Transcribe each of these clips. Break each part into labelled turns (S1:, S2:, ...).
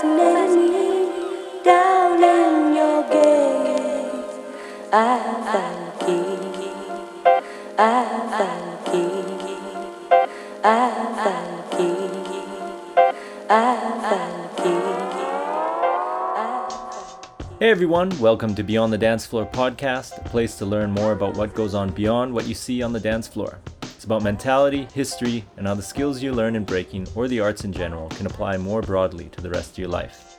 S1: Hey everyone, welcome to Beyond the Dance Floor podcast, a place to learn more about what goes on beyond what you see on the dance floor. About mentality, history, and how the skills you learn in breaking or the arts in general can apply more broadly to the rest of your life.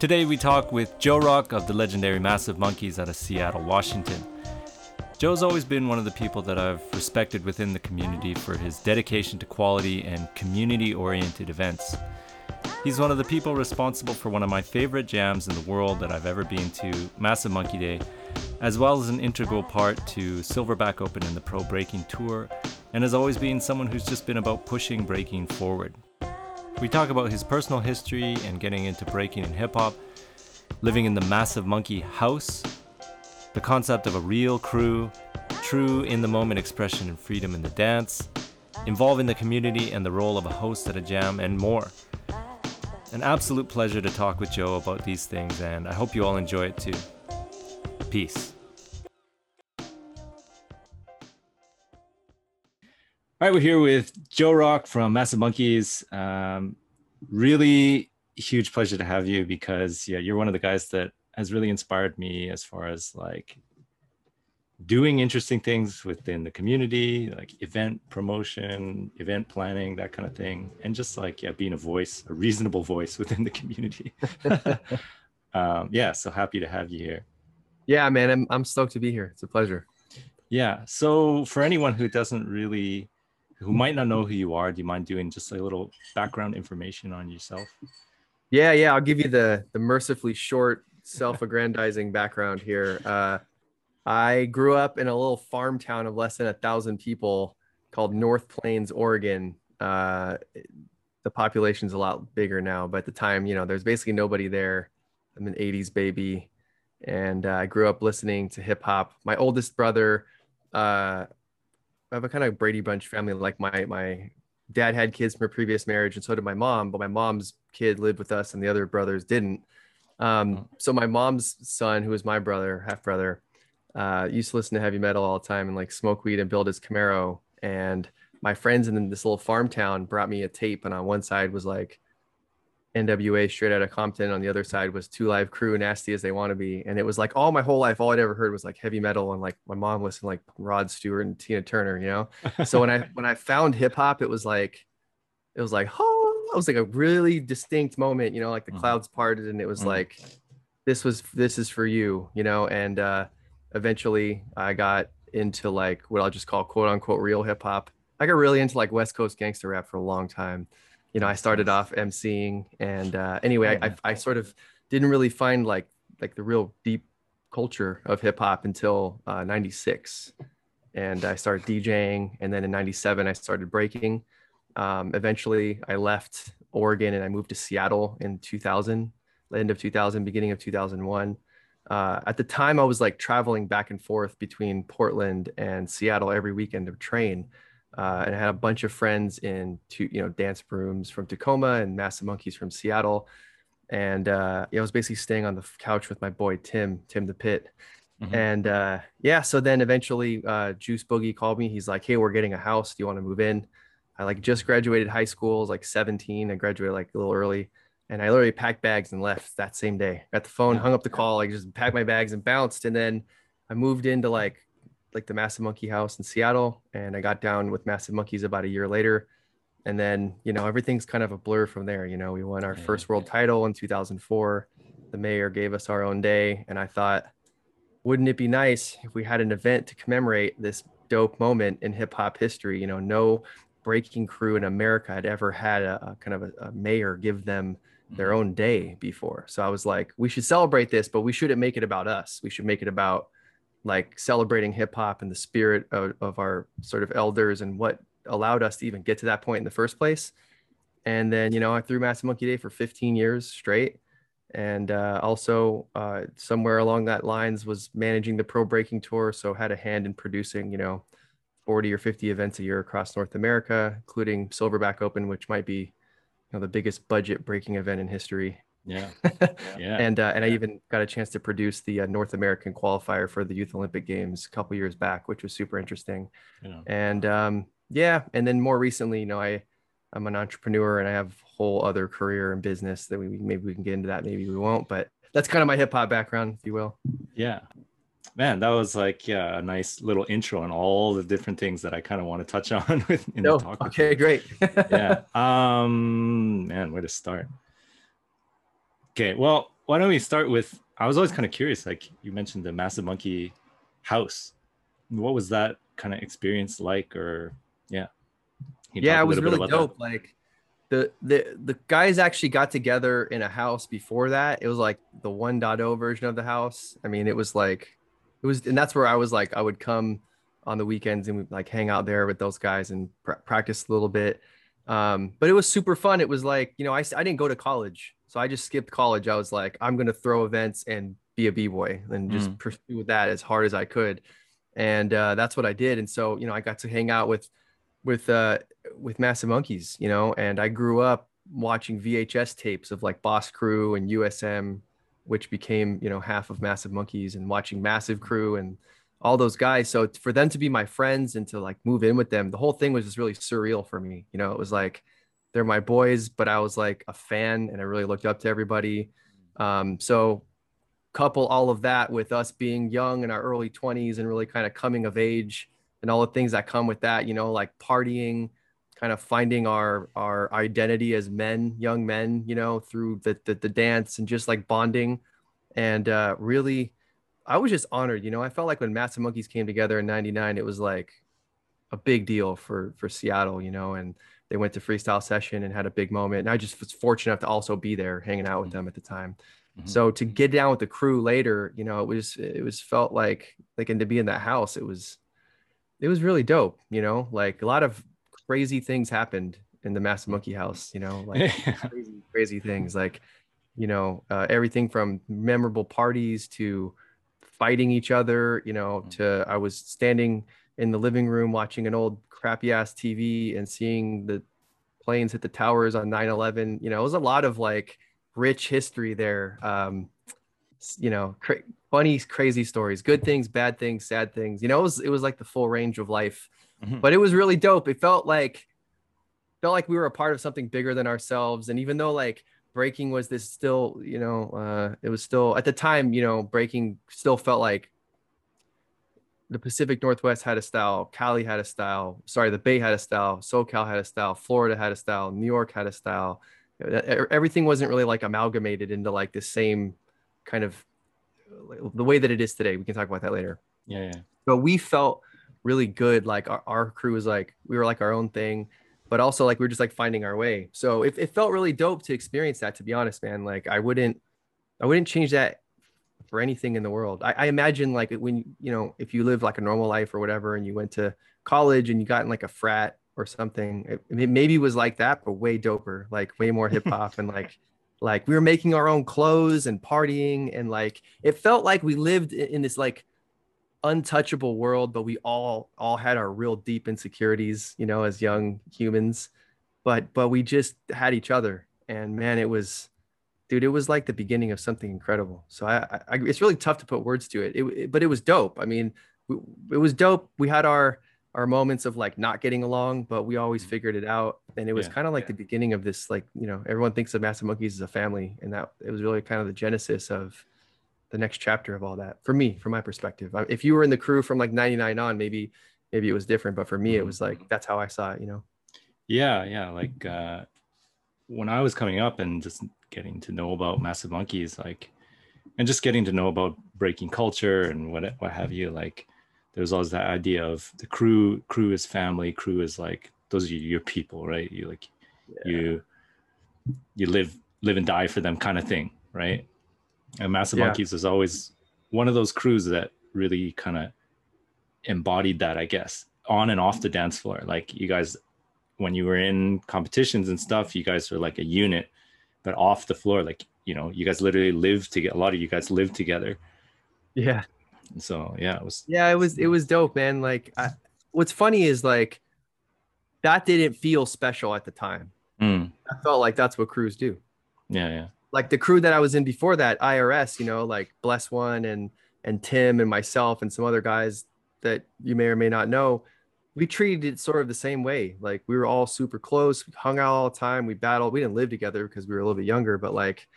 S1: Today we talk with Joe Rock of the legendary Massive Monkeys out of Seattle, Washington. Joe's always been one of the people that I've respected within the community for his dedication to quality and community oriented events. He's one of the people responsible for one of my favorite jams in the world that I've ever been to, Massive Monkey Day, as well as an integral part to Silverback Open and the Pro Breaking Tour, and has always been someone who's just been about pushing breaking forward. We talk about his personal history and getting into breaking and hip hop, living in the Massive Monkey house, the concept of a real crew, true in the moment expression and freedom in the dance, involving the community and the role of a host at a jam, and more. An absolute pleasure to talk with Joe about these things, and I hope you all enjoy it too. Peace. All right, we're here with Joe Rock from Massive Monkeys. Um, really huge pleasure to have you because yeah, you're one of the guys that has really inspired me as far as like doing interesting things within the community, like event promotion, event planning, that kind of thing, and just like yeah, being a voice, a reasonable voice within the community. um, yeah, so happy to have you here.
S2: Yeah, man, I'm I'm stoked to be here. It's a pleasure.
S1: Yeah. So for anyone who doesn't really, who might not know who you are, do you mind doing just a little background information on yourself?
S2: Yeah, yeah. I'll give you the the mercifully short, self-aggrandizing background here. Uh, I grew up in a little farm town of less than a thousand people called North Plains, Oregon. Uh, the population's a lot bigger now, but at the time, you know, there's basically nobody there. I'm an 80s baby and uh, I grew up listening to hip hop. My oldest brother, uh, I have a kind of Brady Bunch family. Like my my dad had kids from a previous marriage, and so did my mom. But my mom's kid lived with us, and the other brothers didn't. Um, so my mom's son, who was my brother, half brother, uh, used to listen to heavy metal all the time and like smoke weed and build his Camaro. And my friends in this little farm town brought me a tape, and on one side was like NWA straight out of Compton. On the other side was Two Live Crew, nasty as they want to be. And it was like all my whole life, all I'd ever heard was like heavy metal, and like my mom listened like Rod Stewart and Tina Turner, you know. so when I when I found hip hop, it was like it was like oh, it was like a really distinct moment, you know, like the
S1: Mhm.
S2: clouds parted, and it was
S1: Mhm.
S2: like this was this is for you, you know. And uh, eventually, I got into like what I'll just call quote unquote real hip hop. I got really into like West Coast gangster rap for a long time you know, I started off emceeing, and uh, anyway, I, I, I sort of didn't really find like like the real deep culture of hip hop until uh, '96, and I started DJing, and then in '97 I started breaking. Um, eventually, I left Oregon and I moved to Seattle in 2000, end of 2000, beginning of 2001. Uh, at the time, I was like traveling back and forth between Portland and Seattle every weekend of train uh, and I had a bunch of friends in two, you know, dance rooms from Tacoma and Massive Monkeys from Seattle. And uh, yeah, I was basically staying on the couch with my boy Tim, Tim the Pit.
S1: Mhm.
S2: And uh, yeah, so then eventually uh, Juice Boogie called me. He's like, "Hey, we're getting a house. Do you want to move in?" I like just graduated high school. I was like 17. I graduated like a little early, and I literally packed bags and left that same day. Got the phone, hung up the call, like just packed my bags and bounced. And then I moved into like like the Massive Monkey house in Seattle, and I got down with Massive Monkeys about a year later. And then, you know, everything's kind of a blur from there. You know, we won our first world title in 2004. The mayor gave us our own day. And I thought, wouldn't it be nice if we had an event to commemorate this dope moment in hip hop history? You know, no breaking crew in America had ever had a, a kind of a, a mayor give them their mm-hmm. own day before. So I was like, we should celebrate this, but we shouldn't make it about us. We should make it about like celebrating hip hop and the spirit of, of our sort of elders and what allowed us to even get to that point in the first place. And then, you know, I threw Massive Monkey Day for 15 years straight. And uh, also, uh, somewhere along that lines, was managing the pro breaking tour. So, had a hand in producing, you know, 40 or 50 events a year across North America, including Silverback Open, which might be you know, the biggest budget breaking event in history.
S1: Yeah. Yeah.
S2: and uh, and I even got a chance to produce the uh, North American qualifier for the Youth Olympic Games a couple years back, which was super interesting.
S1: know.
S2: And um, yeah, and then more recently, you know, I I'm an entrepreneur and I have a whole other career and business that we maybe we can get into that, maybe we won't, but that's kind of my hip hop background, if you will.
S1: Yeah. Man, that was like yeah, a nice little intro on all the different things that I kind of want to touch on with in
S2: No,
S1: the talk.
S2: okay, great.
S1: yeah. Um man, where to start? Okay, well, why don't we start with I was always kind of curious, like you mentioned the massive monkey house. What was that kind of experience like or yeah.
S2: Yeah, it was really
S1: about that?
S2: dope. Like the the the guys actually got together in a house before that. It was like the 1.0 version of the house. I mean, it was like it was, and that's where I was like, I would come on the weekends and we'd like hang out there with those guys and pr- practice a little bit. Um, but it was super fun. It was like, you know, I I didn't go to college, so I just skipped college. I was like, I'm gonna throw events and be a b-boy and just pursue with that as hard as I could, and uh, that's what I did. And so, you know, I got to hang out with with uh with Massive Monkeys, you know, and I grew up watching VHS tapes of like Boss Crew and USM, which became, you know, half of Massive Monkeys and watching Massive Crew and all those guys. So for them to be my friends and to like move in with them, the whole thing was just really surreal for me. You know, it was like they're my boys, but I was like a fan and I really looked up to everybody. Um, so couple all of that with us being young in our early 20s and really kind of coming of age and all the things that come with that, you know, like partying, kind of finding our our identity as men, young men, you know, through the the, the dance and just like bonding, and uh, really, I was just honored. You know, I felt like when Massive Monkeys came together in '99, it was like a big deal for for Seattle, you know, and they went to freestyle session and had a big moment. And I just was fortunate enough to also be there, hanging out with them at the time.
S1: Mhm.
S2: So to get down with the crew later, you know, it was it was felt like like and to be in that house, it was it was really dope, you know, like a lot of crazy things happened in the Massive Monkey house, you know, like crazy, crazy things like, you know, uh, everything from memorable parties to fighting each other, you know,
S1: Mhm.
S2: to I was standing in the living room watching an old crappy ass TV and seeing the planes hit the towers on 9 11. You know, it was a lot of like rich history there. Um, you know, cra- funny, crazy stories, good things, bad things, sad things. You know, it was, it was like the full range of life
S1: Mhm.
S2: but it was really dope. It felt like felt like we were a part of something bigger than ourselves. And even though like breaking was this still, you know, uh, it was still at the time, you know, breaking still felt like the Pacific Northwest had a style, Cali had a style, sorry, the Bay had a style, SoCal had a style, Florida had a style, New York had a style. Everything wasn't really like amalgamated into like the same kind of the way that it is today. We can talk about that later
S1: yeah, yeah.
S2: but we felt really good like our, our crew was like we were like our own thing but also like we were just like finding our way so it, it felt really dope to experience that to be honest man like i wouldn't i wouldn't change that for anything in the world. I, I imagine like when you know if you live like a normal life or whatever and you went to college and you got in like a frat or something it, it maybe was like that but way doper like way more hip hop and like like we were making our own clothes and partying and like it felt like we lived in, in this like untouchable world but we all all had our real deep insecurities you know as young humans but but we just had each other. And man it was dude it was like the beginning of something incredible. So i, I it's really tough to put words to it, it, it- but it was dope. I mean we, it was dope. We had our our moments of like not getting along but we always figured it out. And it was
S1: Yeah,
S2: kind of like the beginning of this like you know everyone thinks of massive monkeys as a family and that it was really kind of the genesis of the next chapter of all that for me from my perspective. If you were in the crew from like 99 on maybe maybe it was different but for me it
S1: Mhm.
S2: was like that's how i saw it you know?
S1: Yeah, yeah. Like uh, when I was coming up and just getting to know about Massive Monkeys, like, and just getting to know about breaking culture and what what have you. Like, there's always that idea of the crew. Crew is family. Crew is like those are your people, right? You like you you live live and die for them kind of thing, right? And Massive
S2: Yeah.
S1: Monkeys is always one of those crews that really kind of embodied that, I guess, on and off the dance floor. Like you guys, when you were in competitions and stuff, you guys were like a unit, but off the floor, like you know, you guys literally live together. A lot of you guys live together.
S2: yeah.
S1: And so yeah, it was
S2: yeah it was it was dope man. Like I, what's funny is like that didn't feel special at the time.
S1: Mm,
S2: i felt like that's what crews do.
S1: Yeah, yeah,
S2: like the crew that I was in before that, IRS, you know, like Bless One and and Tim and myself and some other guys that you may or may not know, we treated it sort of the same way. Like we were all super close, we hung out all the time, we battled. We didn't live together because we were a little bit younger, but like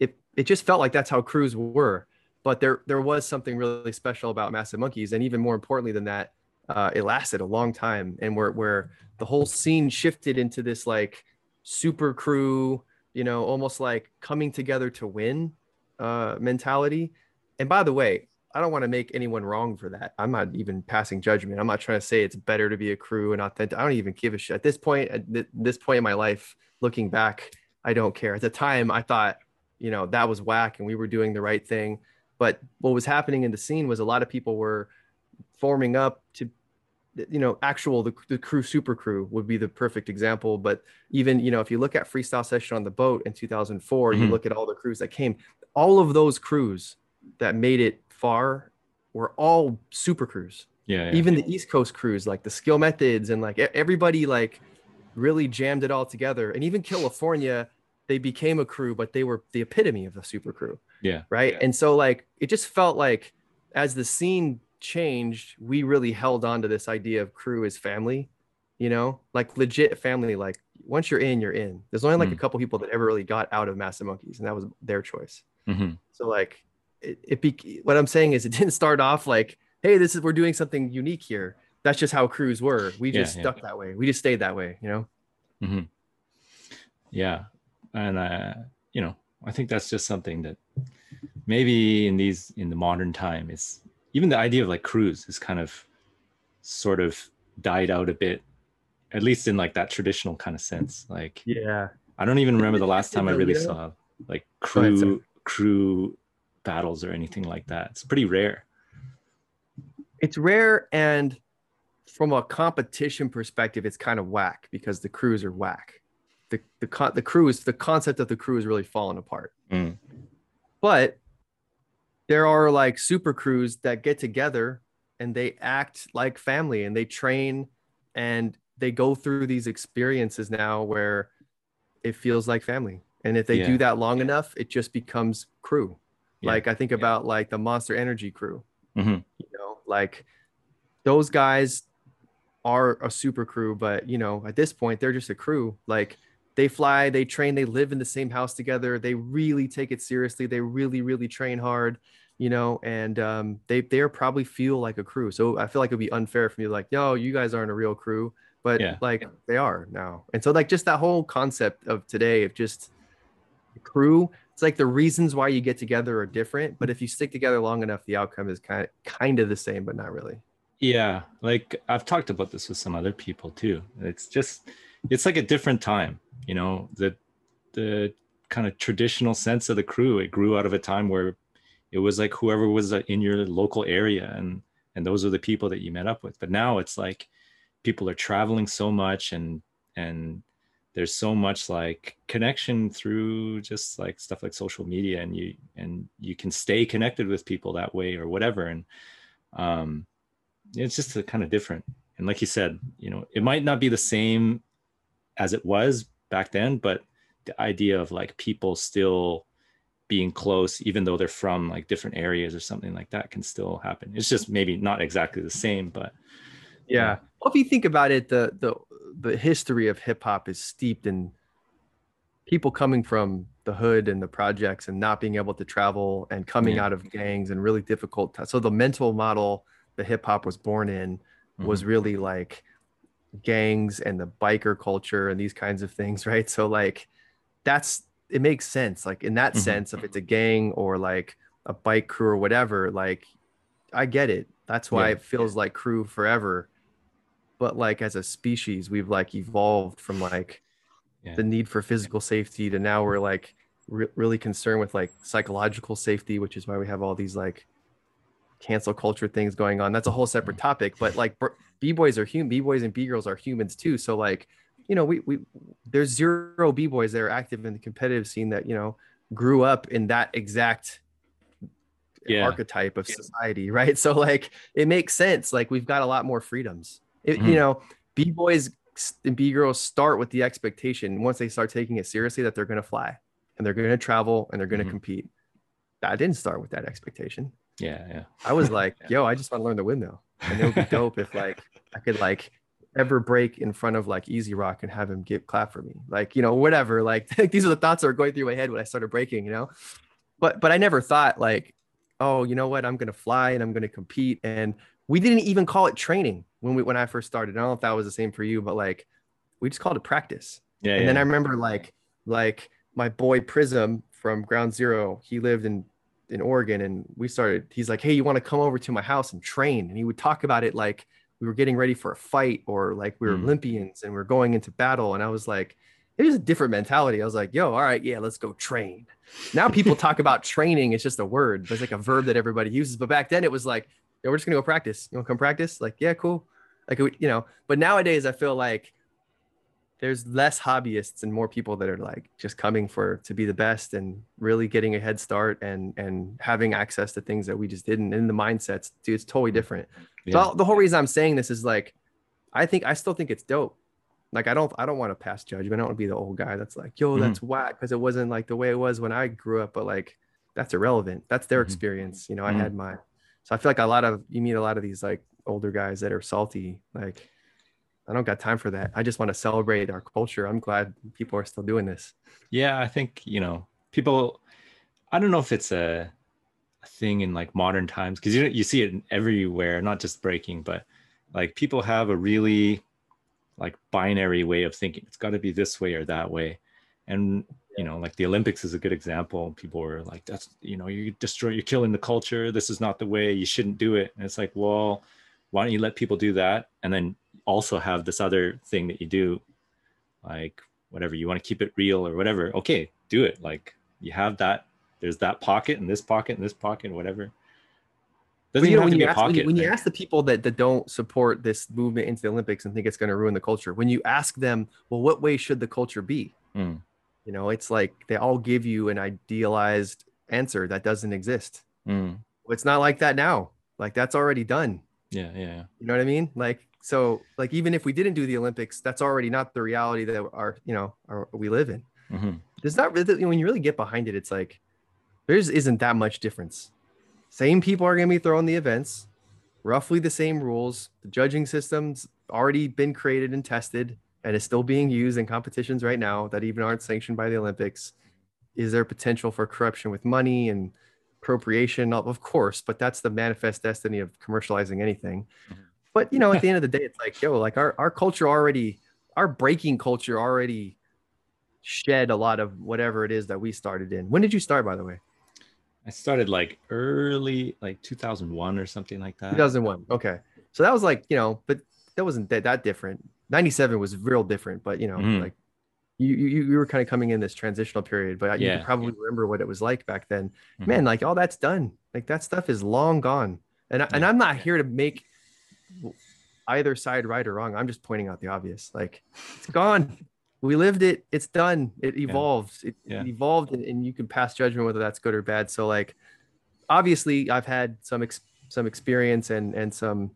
S2: it it just felt like that's how crews were. But there there was something really special about Massive Monkeys, and even more importantly than that, uh, it lasted a long time, and where where the whole scene shifted into this like super crew, you know, almost like coming together to win uh, mentality. And by the way, I don't want to make anyone wrong for that. I'm not even passing judgment. I'm not trying to say it's better to be a crew and authentic. I don't even give a shit at this point. At this point in my life, looking back, I don't care. At the time, I thought, you know, that was whack and we were doing the right thing. But what was happening in the scene was a lot of people were forming up to you know actual the, the crew super crew would be the perfect example but even you know if you look at freestyle session on the boat in 2004 mm-hmm. you look at all the crews that came all of those crews that made it far were all super crews
S1: yeah, yeah.
S2: even the east coast crews like the skill methods and like everybody like really jammed it all together and even california they became a crew but they were the epitome of a super crew
S1: yeah
S2: right
S1: yeah.
S2: and so like it just felt like as the scene changed, we really held on to this idea of crew as family, you know, like legit family. Like once you're in, you're in. There's only like mm. a couple people that ever really got out of Massive Monkeys, and that was their choice.
S1: Mm-hmm.
S2: So like, it, it be what I'm saying is it didn't start off like, hey, this is we're doing something unique here. That's just how crews were. We just yeah, stuck yeah. that way. We just stayed that way, you know.
S1: Mm-hmm. Yeah, and uh, you know, I think that's just something that maybe in these in the modern time is even the idea of like crews is kind of sort of died out a bit at least in like that traditional kind of sense like
S2: yeah
S1: i don't even remember the last time i really saw like crew crew battles or anything like that. It's pretty rare.
S2: It's rare and from a competition perspective it's kind of whack because the crews are whack. The the, the crew is the concept of the crew is really falling apart.
S1: Mm.
S2: but there are like super crews that get together and they act like family and they train and they go through these experiences now where it feels like family. And if they yeah. do that long enough it just becomes crew yeah. like i think yeah. about like the monster energy crew
S1: mm-hmm.
S2: you know like those guys are a super crew but you know at this point they're just a crew like they fly they train they live in the same house together they really take it seriously they really really train hard you know and um, they they probably feel like a crew so i feel like it would be unfair for me to like no you guys aren't a real crew but yeah. like they are now and so like just that whole concept of today of just crew it's like the reasons why you get together are different but if you stick together long enough the outcome is kind of kind of the same but not really.
S1: Yeah like i've talked about this with some other people too. It's just it's like a different time you know the the kind of traditional sense of the crew it grew out of a time where it was like whoever was uh, in your local area and and those are the people that you met up with. But now it's like people are traveling so much and and there's so much like connection through just like stuff like social media and you and you can stay connected with people that way or whatever. And um it's just a kind of different. And like you said you know it might not be the same as it was back then but the idea of like people still being close even though they're from like different areas or something like that can still happen. It's just maybe not exactly the same but
S2: yeah. Well if you think about it the the the history of hip hop is steeped in people coming from the hood and the projects and not being able to travel and coming yeah. out of gangs and really difficult t- so the mental model the hip hop was born in mm-hmm. was really like gangs and the biker culture and these kinds of things, right? So like that's it makes sense. Like in that mm-hmm. sense, if it's a gang or like a bike crew or whatever, like I get it. That's why yeah. it feels like crew forever. But like as a species, we've like evolved from like yeah. the need for physical safety to now we're like re- really concerned with like psychological safety, which is why we have all these like cancel culture things going on. That's a whole separate topic. But like b boys are human, b boys and b girls are humans too. So like, you know, we we there's zero b boys that are active in the competitive scene that you know grew up in that exact yeah. archetype of society, right? So like, it makes sense. Like we've got a lot more freedoms. It, mm-hmm. You know, b boys and b girls start with the expectation once they start taking it seriously that they're going to fly and they're going to travel and they're going to
S1: Mhm.
S2: compete. I didn't start with that expectation.
S1: Yeah, yeah.
S2: I was like,
S1: Yeah.
S2: yo, I just want to learn the windmill. And it would be dope if like I could like ever break in front of like Easy Rock and have him give clap for me. Like, you know, whatever. Like these are the thoughts that were going through my head when I started breaking, you know. But but I never thought like, oh, you know what? I'm gonna fly and I'm gonna compete. And we didn't even call it training when we when I first started. I don't know if that was the same for you, but like we just called it practice.
S1: Yeah,
S2: And
S1: yeah.
S2: then I remember like like my boy Prism from Ground Zero, he lived in in Oregon and we started he's like, "Hey, you want to come over to my house and train?" And he would talk about it like we were getting ready for a fight or like we were
S1: Mm.
S2: Olympians and we are going into battle and I was like it was a different mentality. I was like, "Yo, all right, yeah, let's go train." Now people talk about training, it's just a word, but it's like a verb that everybody uses. But back then it was like, "Yeah, we're just going to go practice. You want to come practice?" Like, "Yeah, cool." Like you know, but nowadays I feel like there's less hobbyists and more people that are like just coming for to be the best and really getting a head start and and having access to things that we just didn't in the mindsets dude it's totally different
S1: yeah.
S2: so the whole reason i'm saying this is like i think i still think it's dope like i don't i don't want to pass judgment i don't want to be the old guy that's like yo that's whack because it wasn't like the way it was when i grew up but like that's irrelevant that's their
S1: Mhm.
S2: experience you know i
S1: Mhm.
S2: had mine so i feel like a lot of you meet a lot of these like older guys that are salty like I don't got time for that. I just want to celebrate our culture. I'm glad people are still doing this.
S1: yeah i think you know people i don't know if it's a, thing in like modern times because you you see it everywhere not just breaking but like people have a really like binary way of thinking it's got to be this way or that way and you know like the olympics is a good example. People were like that's you know you destroy you're killing the culture. This is not the way. You shouldn't do it. And it's like well why don't you let people do that and then also have this other thing that you do like whatever you want to keep it real or whatever. Okay do it. Like you have that there's that pocket and this pocket and this pocket and
S2: whatever.
S1: Doesn't
S2: you know, when you,
S1: a
S2: ask, when, you,
S1: pocket
S2: when you ask the people that, that don't support this movement into the Olympics and think it's going to ruin the culture, when you ask them, well, what way should the culture be?
S1: Mm.
S2: You know, it's like they all give you an idealized answer that doesn't exist.
S1: Mm.
S2: It's not like that now. Like that's already done.
S1: yeah yeah
S2: You know what I mean? Like, so like, even if we didn't do the Olympics, that's already not the reality that our, you know, our, we live in.
S1: Mhm.
S2: there's not really when you really get behind it, it's like there's isn't that much difference. Same people are gonna be throwing the events, roughly the same rules. The judging system's already been created and tested and is still being used in competitions right now that even aren't sanctioned by the Olympics. Is there potential for corruption with money and appropriation? Of course, but that's the manifest destiny of commercializing anything.
S1: Mhm.
S2: But you know, at the end of the day, it's like, yo, like our, our culture already, our breaking culture already shed a lot of whatever it is that we started in. When did you start, by the way?
S1: i started like early like 2001 or something like that
S2: 2001. Okay. So that was like, you know, but that wasn't that, that different. 97 was real different, but you know,
S1: Mhm.
S2: like you, you, you were kind of coming in this transitional period, but you
S1: Yeah,
S2: can probably remember what it was like back then.
S1: Mhm.
S2: Man, like all that's done. Like that stuff is long gone. And, I, and
S1: Yeah.
S2: I'm not here to make either side right or wrong. I'm just pointing out the obvious. Like it's gone. We lived it. It's done. It evolved. It,
S1: Yeah.
S2: it evolved, and, and you can pass judgment whether that's good or bad. So like, obviously, I've had some ex- some experience and and some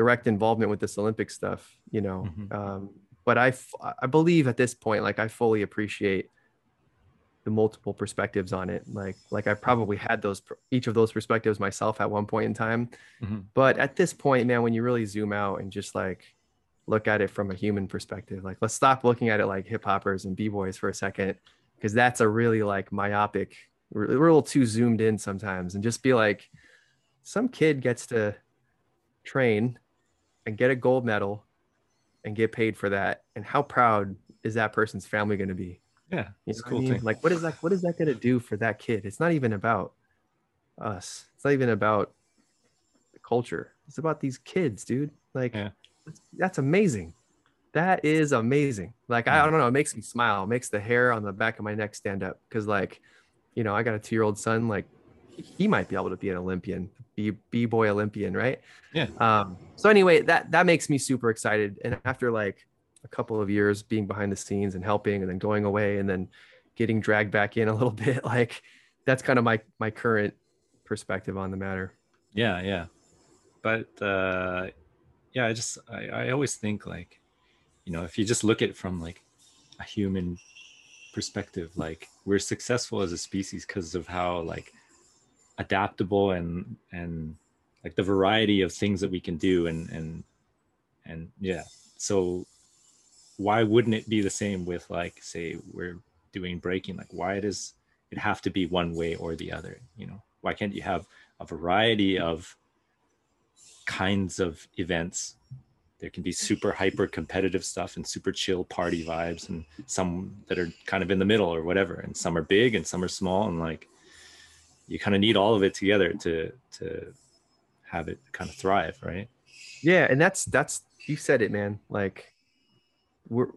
S2: direct involvement with this Olympic stuff. You know,
S1: Mhm.
S2: um, but I f- I believe at this point, like I fully appreciate the multiple perspectives on it. Like like I probably had those each of those perspectives myself at one point in time.
S1: Mhm.
S2: But at this point, man, when you really zoom out and just like look at it from a human perspective, like let's stop looking at it like hip hoppers and b boys for a second, because that's a really like myopic. We're, we're a little too zoomed in sometimes, and just be like, some kid gets to train and get a gold medal and get paid for that, and how proud is that person's family going to be?
S1: yeah
S2: You
S1: it's
S2: know what I
S1: cool
S2: mean?
S1: thing
S2: Like, what is that? What is that going to do for that kid? It's not even about us. It's not even about the culture. It's about these kids, dude. Like,
S1: Yeah.
S2: that's, that's amazing. That is amazing. Like, I, I
S1: Mhm.
S2: don't know. It makes me smile. It makes the hair on the back of my neck stand up because, like, you know, I got a two-year-old son. Like, he- might be able to be an Olympian, be b-boy Olympian, right?
S1: Yeah.
S2: Um. So anyway, that that makes me super excited. And after like a couple of years being behind the scenes and helping and then going away and then getting dragged back in a little bit like that's kind of my my current perspective on the matter
S1: yeah yeah but uh yeah i just I, I always think like you know if you just look at it from like a human perspective like we're successful as a species because of how like adaptable and and like the variety of things that we can do and and and yeah. So why wouldn't it be the same with like say we're doing breaking? Like why does it have to be one way or the other you know? Why can't you have a variety of kinds of events? There can be super hyper competitive stuff and super chill party vibes and some that are kind of in the middle or whatever and some are big and some are small and like you kind of need all of it together to to have it kind of thrive right?
S2: Yeah and that's that's you said it man. Like we're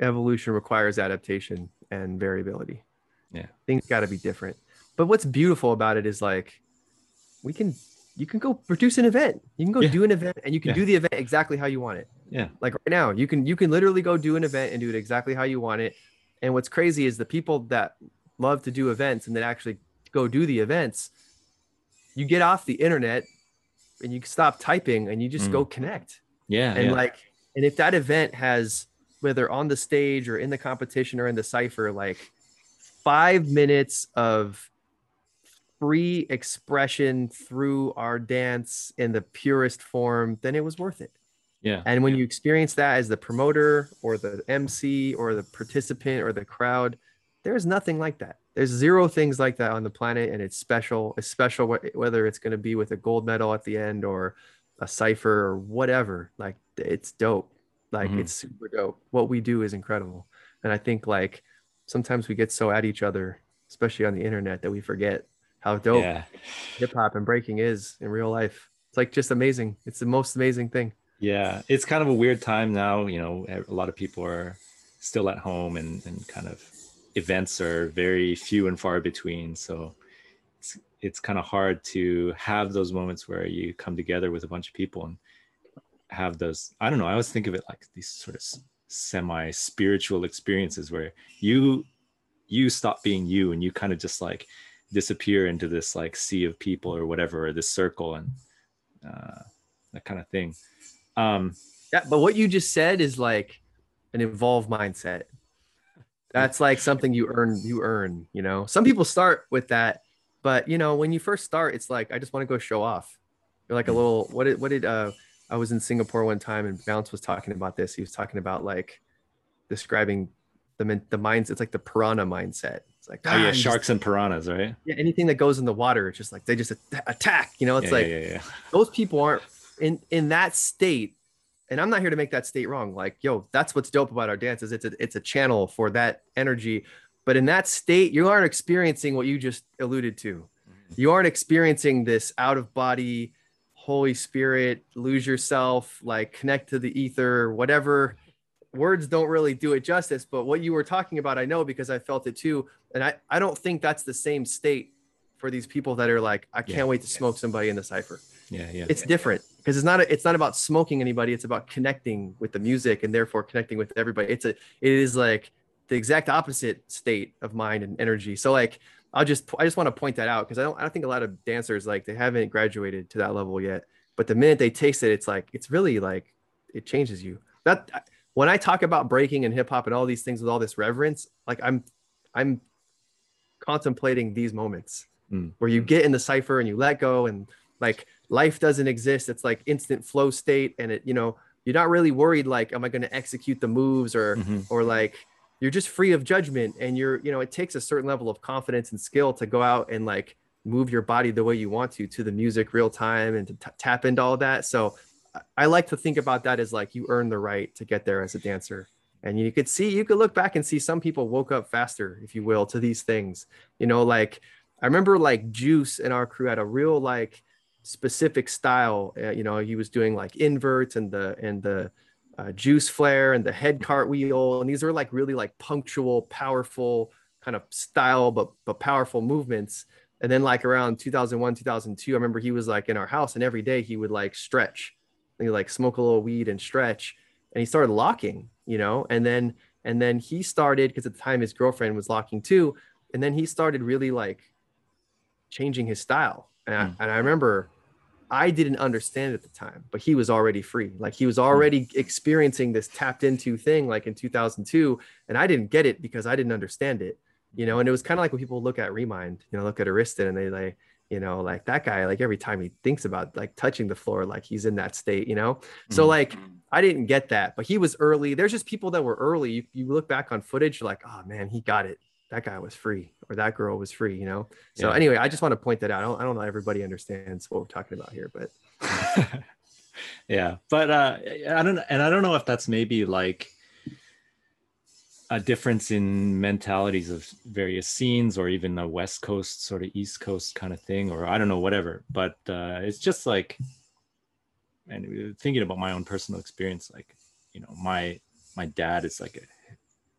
S2: evolution requires adaptation and variability.
S1: Yeah.
S2: Things got to be different. But what's beautiful about it is like we can you can go produce an event. You can go
S1: Yeah.
S2: do an event and you can
S1: Yeah.
S2: do the event exactly how you want it.
S1: Yeah.
S2: Like right now you can you can literally go do an event and do it exactly how you want it. And what's crazy is the people that love to do events and then actually go do the events you get off the internet and you stop typing and you just
S1: Mm.
S2: go connect
S1: yeah
S2: and
S1: yeah.
S2: like and if that event has whether on the stage or in the competition or in the cipher like five minutes of free expression through our dance in the purest form then it was worth it
S1: yeah
S2: and when you experience that as the promoter or the MC or the participant or the crowd, there's nothing like that. There's zero things like that on the planet, and it's special. It's special wh- whether it's going to be with a gold medal at the end or a cipher or whatever. Like it's dope. Like
S1: Mhm.
S2: it's super dope. What we do is incredible, and I think like sometimes we get so at each other, especially on the internet, that we forget how dope
S1: yeah
S2: hip hop and breaking is in real life. It's like just amazing. It's the most amazing thing.
S1: yeah it's kind of a weird time now you know a lot of people are still at home and and kind of events are very few and far between so it's it's kind of hard to have those moments where you come together with a bunch of people and have those i don't know i always think of it like these sort of semi spiritual experiences where you you stop being you and you kind of just like disappear into this like sea of people or whatever or this circle and uh, that kind of thing um
S2: Yeah, but what you just said is like an evolved mindset. That's like something you earn, you earn, you know. Some people start with that, but you know, when you first start, it's like I just want to go show off. You're like a little what did what did uh I was in Singapore one time and Bounce was talking about this. He was talking about like describing the the minds, it's like the piranha mindset. It's like
S1: oh
S2: ah,
S1: yeah
S2: just-
S1: sharks and piranhas right
S2: yeah, anything that goes in the water, it's just like they just attack, you know, it's
S1: yeah,
S2: like
S1: yeah, yeah, yeah.
S2: those people aren't in in that state and i'm not here to make that state wrong. Like yo that's what's dope about our dances it's a it's a channel for that energy. But in that state you aren't experiencing what you just alluded to. Mm-hmm. You aren't experiencing this out of body holy spirit lose yourself like connect to the ether whatever. Words don't really do it justice. But what you were talking about i know because i felt it too. And i i don't think that's the same state for these people that are like i can't
S1: Yeah.
S2: wait to smoke somebody in the cipher.
S1: Yeah yeah.
S2: It's different because it's not a, it's not about smoking anybody it's about connecting with the music and therefore connecting with everybody. It's a it is like the exact opposite state of mind and energy. So like i'll just i just want to point that out because i don't i don't think a lot of dancers like they haven't graduated to that level yet. But the minute they taste it it's like it's really like it changes you. That when i talk about breaking and hip hop and all these things with all this reverence like i'm i'm contemplating these moments
S1: Mm.
S2: where you get in the cipher and you let go and like life doesn't exist. It's like instant flow state and it you know you're not really worried like am i going to execute the moves or
S1: Mhm.
S2: or like you're just free of judgment and you're you know it takes a certain level of confidence and skill to go out and like move your body the way you want to to the music real time and to t- tap into all that. So I- i like to think about that as like you earn the right to get there as a dancer. And you could see you could look back and see some people woke up faster if you will to these things. You know like i remember like juice in our crew had a real like specific style uh, you know he was doing like inverts and the and the uh, juice flare and the head cartwheel and these are like really like punctual powerful kind of style but but powerful movements. And then like around 2001 2002 i remember he was like in our house and every day he would like stretch. He like smoke a little weed and stretch and he started locking you know and then and then he started because at the time his girlfriend was locking too and then he started really like changing his style. And I,
S1: Mm.
S2: and I remember I didn't understand at the time, but he was already free. Like he was already experiencing this tapped into thing like in 2002. And I didn't get it because I didn't understand it, you know. And it was kind of like when people look at Remind, you know, look at Ariston and they like, you know, like that guy, like every time he thinks about like touching the floor, like he's in that state, you know. So
S1: Mhm.
S2: like I didn't get that, but he was early. There's just people that were early. You, you look back on footage, you're like, oh man, he got it. That guy was free, or that girl was free, you know. So
S1: Yeah.
S2: anyway, I just want to point that out. I don't, I don't know everybody understands what we're talking about here, but
S1: yeah but uh i don't and i don't know if that's maybe like a difference in mentalities of various scenes or even the west coast sort of east coast kind of thing or i don't know whatever but uh it's just like and thinking about my own personal experience like you know my my dad is like a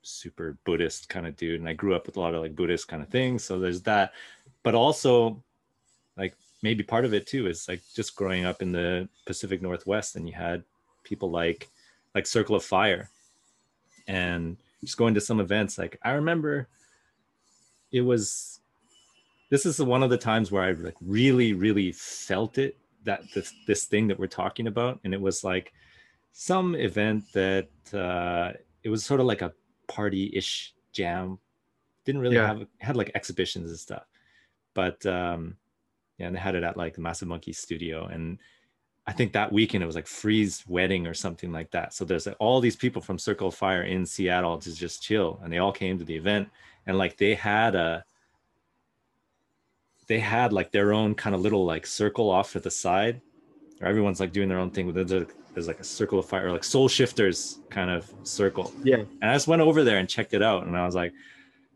S1: super buddhist kind of dude and i grew up with a lot of like buddhist kind of things so there's that. But also like maybe part of it too is like just growing up in the Pacific Northwest and you had people like like Circle of Fire and just going to some events. Like I remember it was this is one of the times where I like really really felt it that this this thing that we're talking about. And it was like some event that uh it was sort of like a party-ish jam didn't really
S2: Yeah.
S1: have had like exhibitions and stuff but um yeah, and they had it at like the Massive Monkey studio. And I think that weekend it was like Freeze wedding or something like that. So there's like all these people from Circle of Fire in Seattle to just chill. And they all came to the event. And like they had a they had like their own kind of little like circle off to the side. Or everyone's like doing their own thing. There's, a, there's like a circle of fire, or like soul shifters kind of circle.
S2: yeah,
S1: And I just went over there and checked it out. And I was like,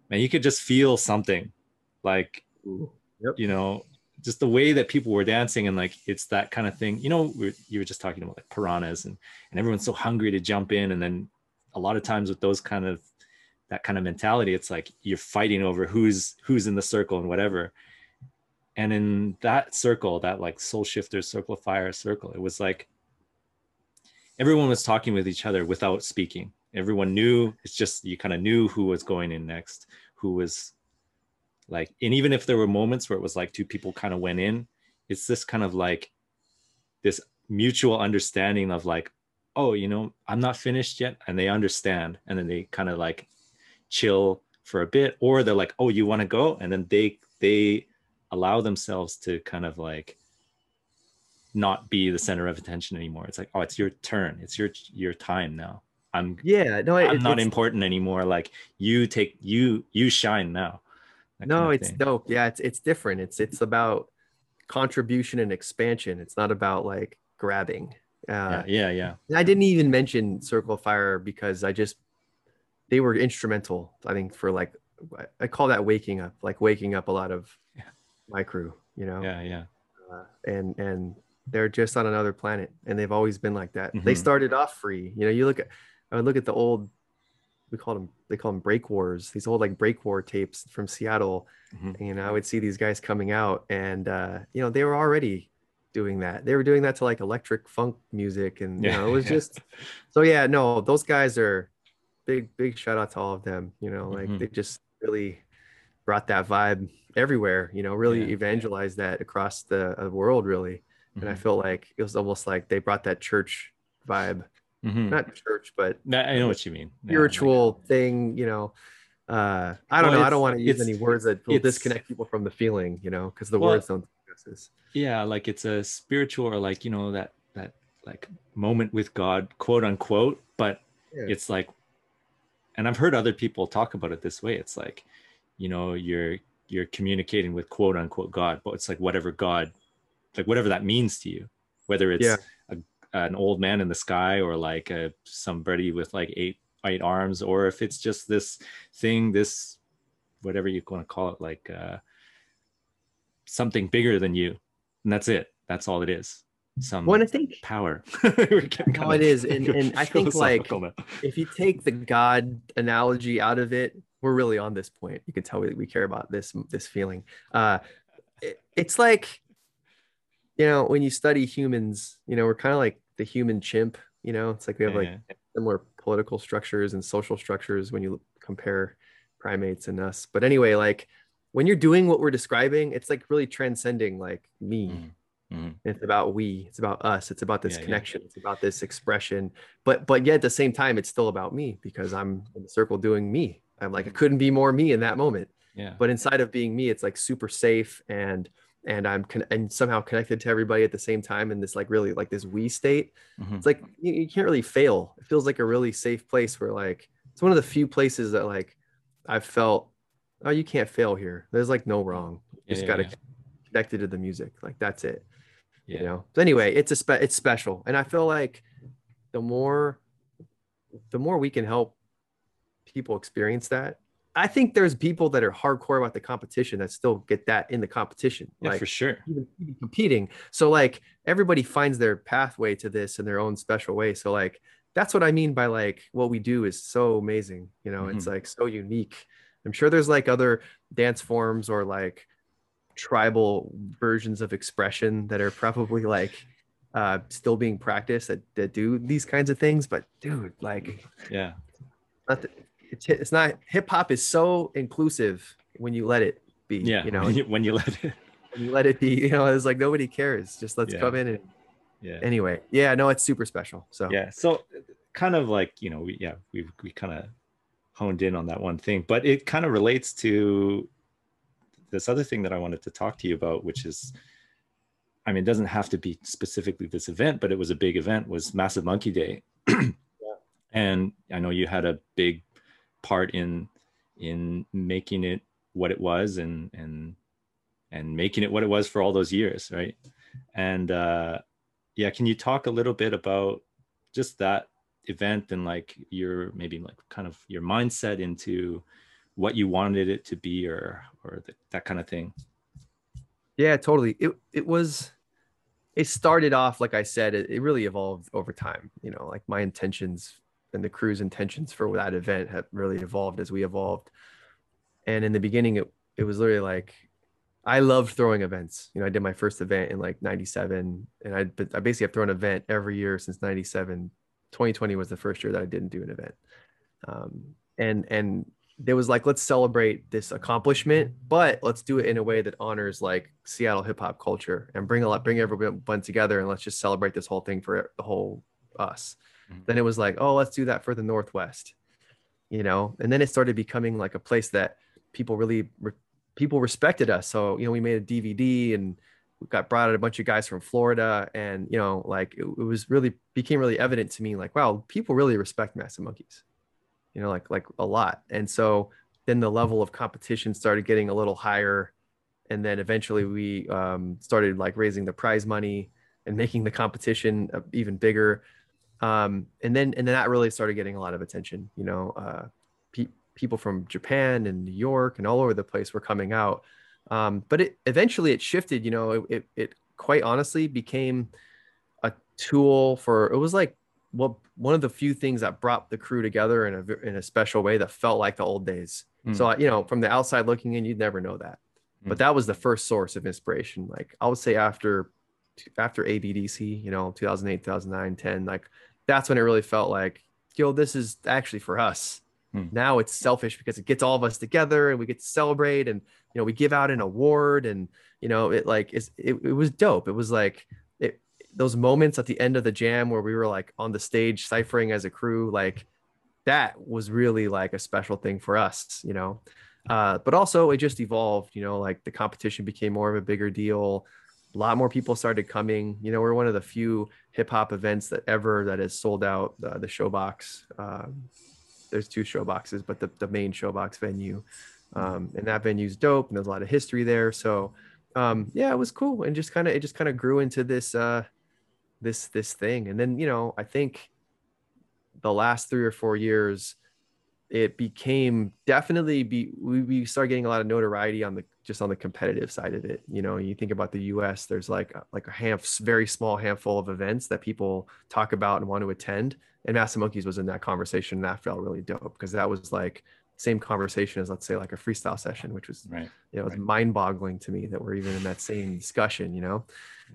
S1: man, you could just feel something like,
S2: Yep.
S1: you know, just the way that people were dancing and like, it's that kind of thing. You know, we you were just talking about like piranhas and, and everyone's so hungry to jump in. And then a lot of times with those kind of, that kind of mentality, it's like you're fighting over who's, who's in the circle and whatever. And in that circle, that like soul shifter circle of fire circle, it was like everyone was talking with each other without speaking. Everyone knew it's just you kind of knew who was going in next, who was like, and even if there were moments where it was like two people kind of went in, it's this kind of like this mutual understanding of like, oh, you know, I'm not finished yet, and they understand, and then they kind of like chill for a bit, or they're like, oh, you want to go, and then they they allow themselves to kind of like not be the center of attention anymore. It's like, oh, it's your turn. It's your your time now. I'm
S2: yeah. No, it,
S1: I'm not important anymore. Like you take you you shine now. That
S2: no,
S1: kind of
S2: it's
S1: thing.
S2: dope. Yeah, it's it's different. It's it's about contribution and expansion. It's not about like grabbing. Uh,
S1: yeah, yeah, yeah.
S2: I didn't even mention Circle of Fire because I just they were instrumental. I think for like I call that waking up, like waking up a lot of
S1: Yeah.
S2: my crew. You know,
S1: Yeah, yeah.
S2: uh, and and they're just on another planet, and they've always been like that. They
S1: Mhm.
S2: started off free. You know, you look at I would look at the old we called them they call them break wars these old like break war tapes from seattle
S1: Mhm.
S2: and i would see these guys coming out and uh you know they were already doing that they were doing that to like electric funk music and you know it was
S1: Yeah.
S2: just so yeah no those guys are big big shout out to all of them you know like
S1: Mhm.
S2: they just really brought that vibe everywhere you know really
S1: Yeah.
S2: evangelized that across the uh, world really and i
S1: Mhm.
S2: feel like it was almost like they brought that church vibe
S1: Mhm.
S2: not church but
S1: I know what you mean. Yeah,
S2: spiritual thing, you know. Uh, I don't
S1: Well,
S2: know. I don't want to use any words that will disconnect people from the feeling, you know, because the
S1: Well,
S2: words don't this.
S1: yeah like it's a spiritual or like you know that that like moment with god quote unquote but
S2: Yeah.
S1: it's like and i've heard other people talk about it this way it's like you know you're you're communicating with quote unquote god but it's like whatever god like whatever that means to you whether it's
S2: Yeah.
S1: a, an old man in the sky or like a somebody with like eight eight arms or if it's just this thing this whatever you want to call it like uh something bigger than you and that's it that's all it is some
S2: Well, I think
S1: power
S2: No, it is, and- and I think, like,
S1: now.
S2: if you take the God analogy out of it, we're really on this point. You can tell we, we care about this this feeling. Uh, it- it's like, you know, when you study humans, you know, we're kind of like the human chimp. You know, it's like we have
S1: Yeah,
S2: like
S1: yeah.
S2: similar political structures and social structures when you compare primates and us. But anyway, like when you're doing what we're describing, it's like really transcending like me.
S1: Mm. Mhm.
S2: It's about we. It's about us. It's about this
S1: Yeah, yeah.
S2: connection. It's about this expression. But but yet at the same time, it's still about me because I'm in the circle doing me. I'm like I couldn't be more me in that moment.
S1: Yeah.
S2: But inside of being me, it's like super safe and and I'm con- and somehow connected to everybody at the same time in this like really like this we state.
S1: Mhm.
S2: It's like you, you can't really fail. It feels like a really safe place where like it's one of the few places that like I've felt oh you can't fail here. There's like no wrong. You
S1: Yeah,
S2: just
S1: yeah,
S2: gotta
S1: yeah.
S2: connected to the music. Like that's it
S1: Yeah.
S2: you know so anyway it's a spe- it's special and i feel like the more the more we can help people experience that i think there's people that are hardcore about the competition that still get that in the competition
S1: Yeah,
S2: like
S1: for sure.
S2: even, even competing. So like everybody finds their pathway to this in their own special way. So like that's what i mean by like what we do is so amazing you know? It's like so unique. I'm sure there's like other dance forms or like tribal versions of expression that are probably like uh still being practiced that, that do these kinds of things but dude like
S1: Yeah.
S2: not the, it's, it's not hip hop is so inclusive when you let it be
S1: Yeah.
S2: you know
S1: when you, when you let it.
S2: when you let it be you know it's like nobody cares just let's
S1: Yeah.
S2: come in and
S1: Yeah.
S2: anyway yeah no it's super special so
S1: yeah so kind of like you know we yeah we we kind of honed in on that one thing but it kind of relates to this other thing that i wanted to talk to you about which is i mean it doesn't have to be specifically this event but it was a big event was massive monkey day and i know you had a big part in in making it what it was and and and making it what it was for all those years right? And uh yeah can you talk a little bit about just that event and like your maybe like kind of your mindset into what you wanted it to be or or th- that kind of thing?
S2: Yeah totally. It, it was it started off like i said it, it really evolved over time you know like my intentions and the crew's intentions for that event have really evolved as we evolved. And in the beginning it, it was literally like i loved throwing events. You know i did my first event in like 97 and i, I basically have thrown an event every year since 97 2020 was the first year that i didn't do an event. Um, and and there was like let's celebrate this accomplishment but let's do it in a way that honors like seattle hip-hop culture and bring a lot bring everyone together and let's just celebrate this whole thing for the whole us
S1: Mhm.
S2: then it was like oh let's do that for the northwest you know? And then it started becoming like a place that people really re- people respected us. So you know we made a dvd and we got brought out a bunch of guys from florida and you know like it, it was really became really evident to me like wow people really respect massive monkeys you know like like a lot. And so then the level of competition started getting a little higher. And then eventually we um, started like raising the prize money and making the competition uh, even bigger um, and then and then that really started getting a lot of attention you know uh, pe- people from japan and new york and all over the place were coming out um, but it eventually it shifted you know it, it, it quite honestly became a tool for it was like well one of the few things that brought the crew together in a in a special way that felt like the old days
S1: Mm.
S2: so you know from the outside looking in you'd never know that but
S1: Mm.
S2: that was the first source of inspiration like i would say after after abdc you know 2008 2009 10 like that's when it really felt like yo this is actually for us.
S1: Hmm.
S2: now it's selfish because it gets all of us together and we get to celebrate and you know we give out an award and you know it like it's, it, it was dope. It was like it those moments at the end of the jam where we were like on the stage ciphering as a crew like that was really like a special thing for us you know? Uh, but also it just evolved you know like the competition became more of a bigger deal a lot more people started coming. You know we're one of the few hip-hop events that ever that has sold out uh, the showbox um, there's two showboxes but the, the main showbox venue um, and that venue's dope and there's a lot of history there. So um, yeah it was cool and just kind of it just kind of grew into this uh, this this thing. And then you know i think the last three or four years it became definitely be we, we started getting a lot of notoriety on the just on the competitive side of it you know you think about the us there's like like a half very small handful of events that people talk about and want to attend and massive monkeys was in that conversation and that felt really dope because that was like same conversation as let's say like a freestyle session which was
S1: right
S2: you know
S1: Right.
S2: mind-boggling to me that we're even in that same discussion you know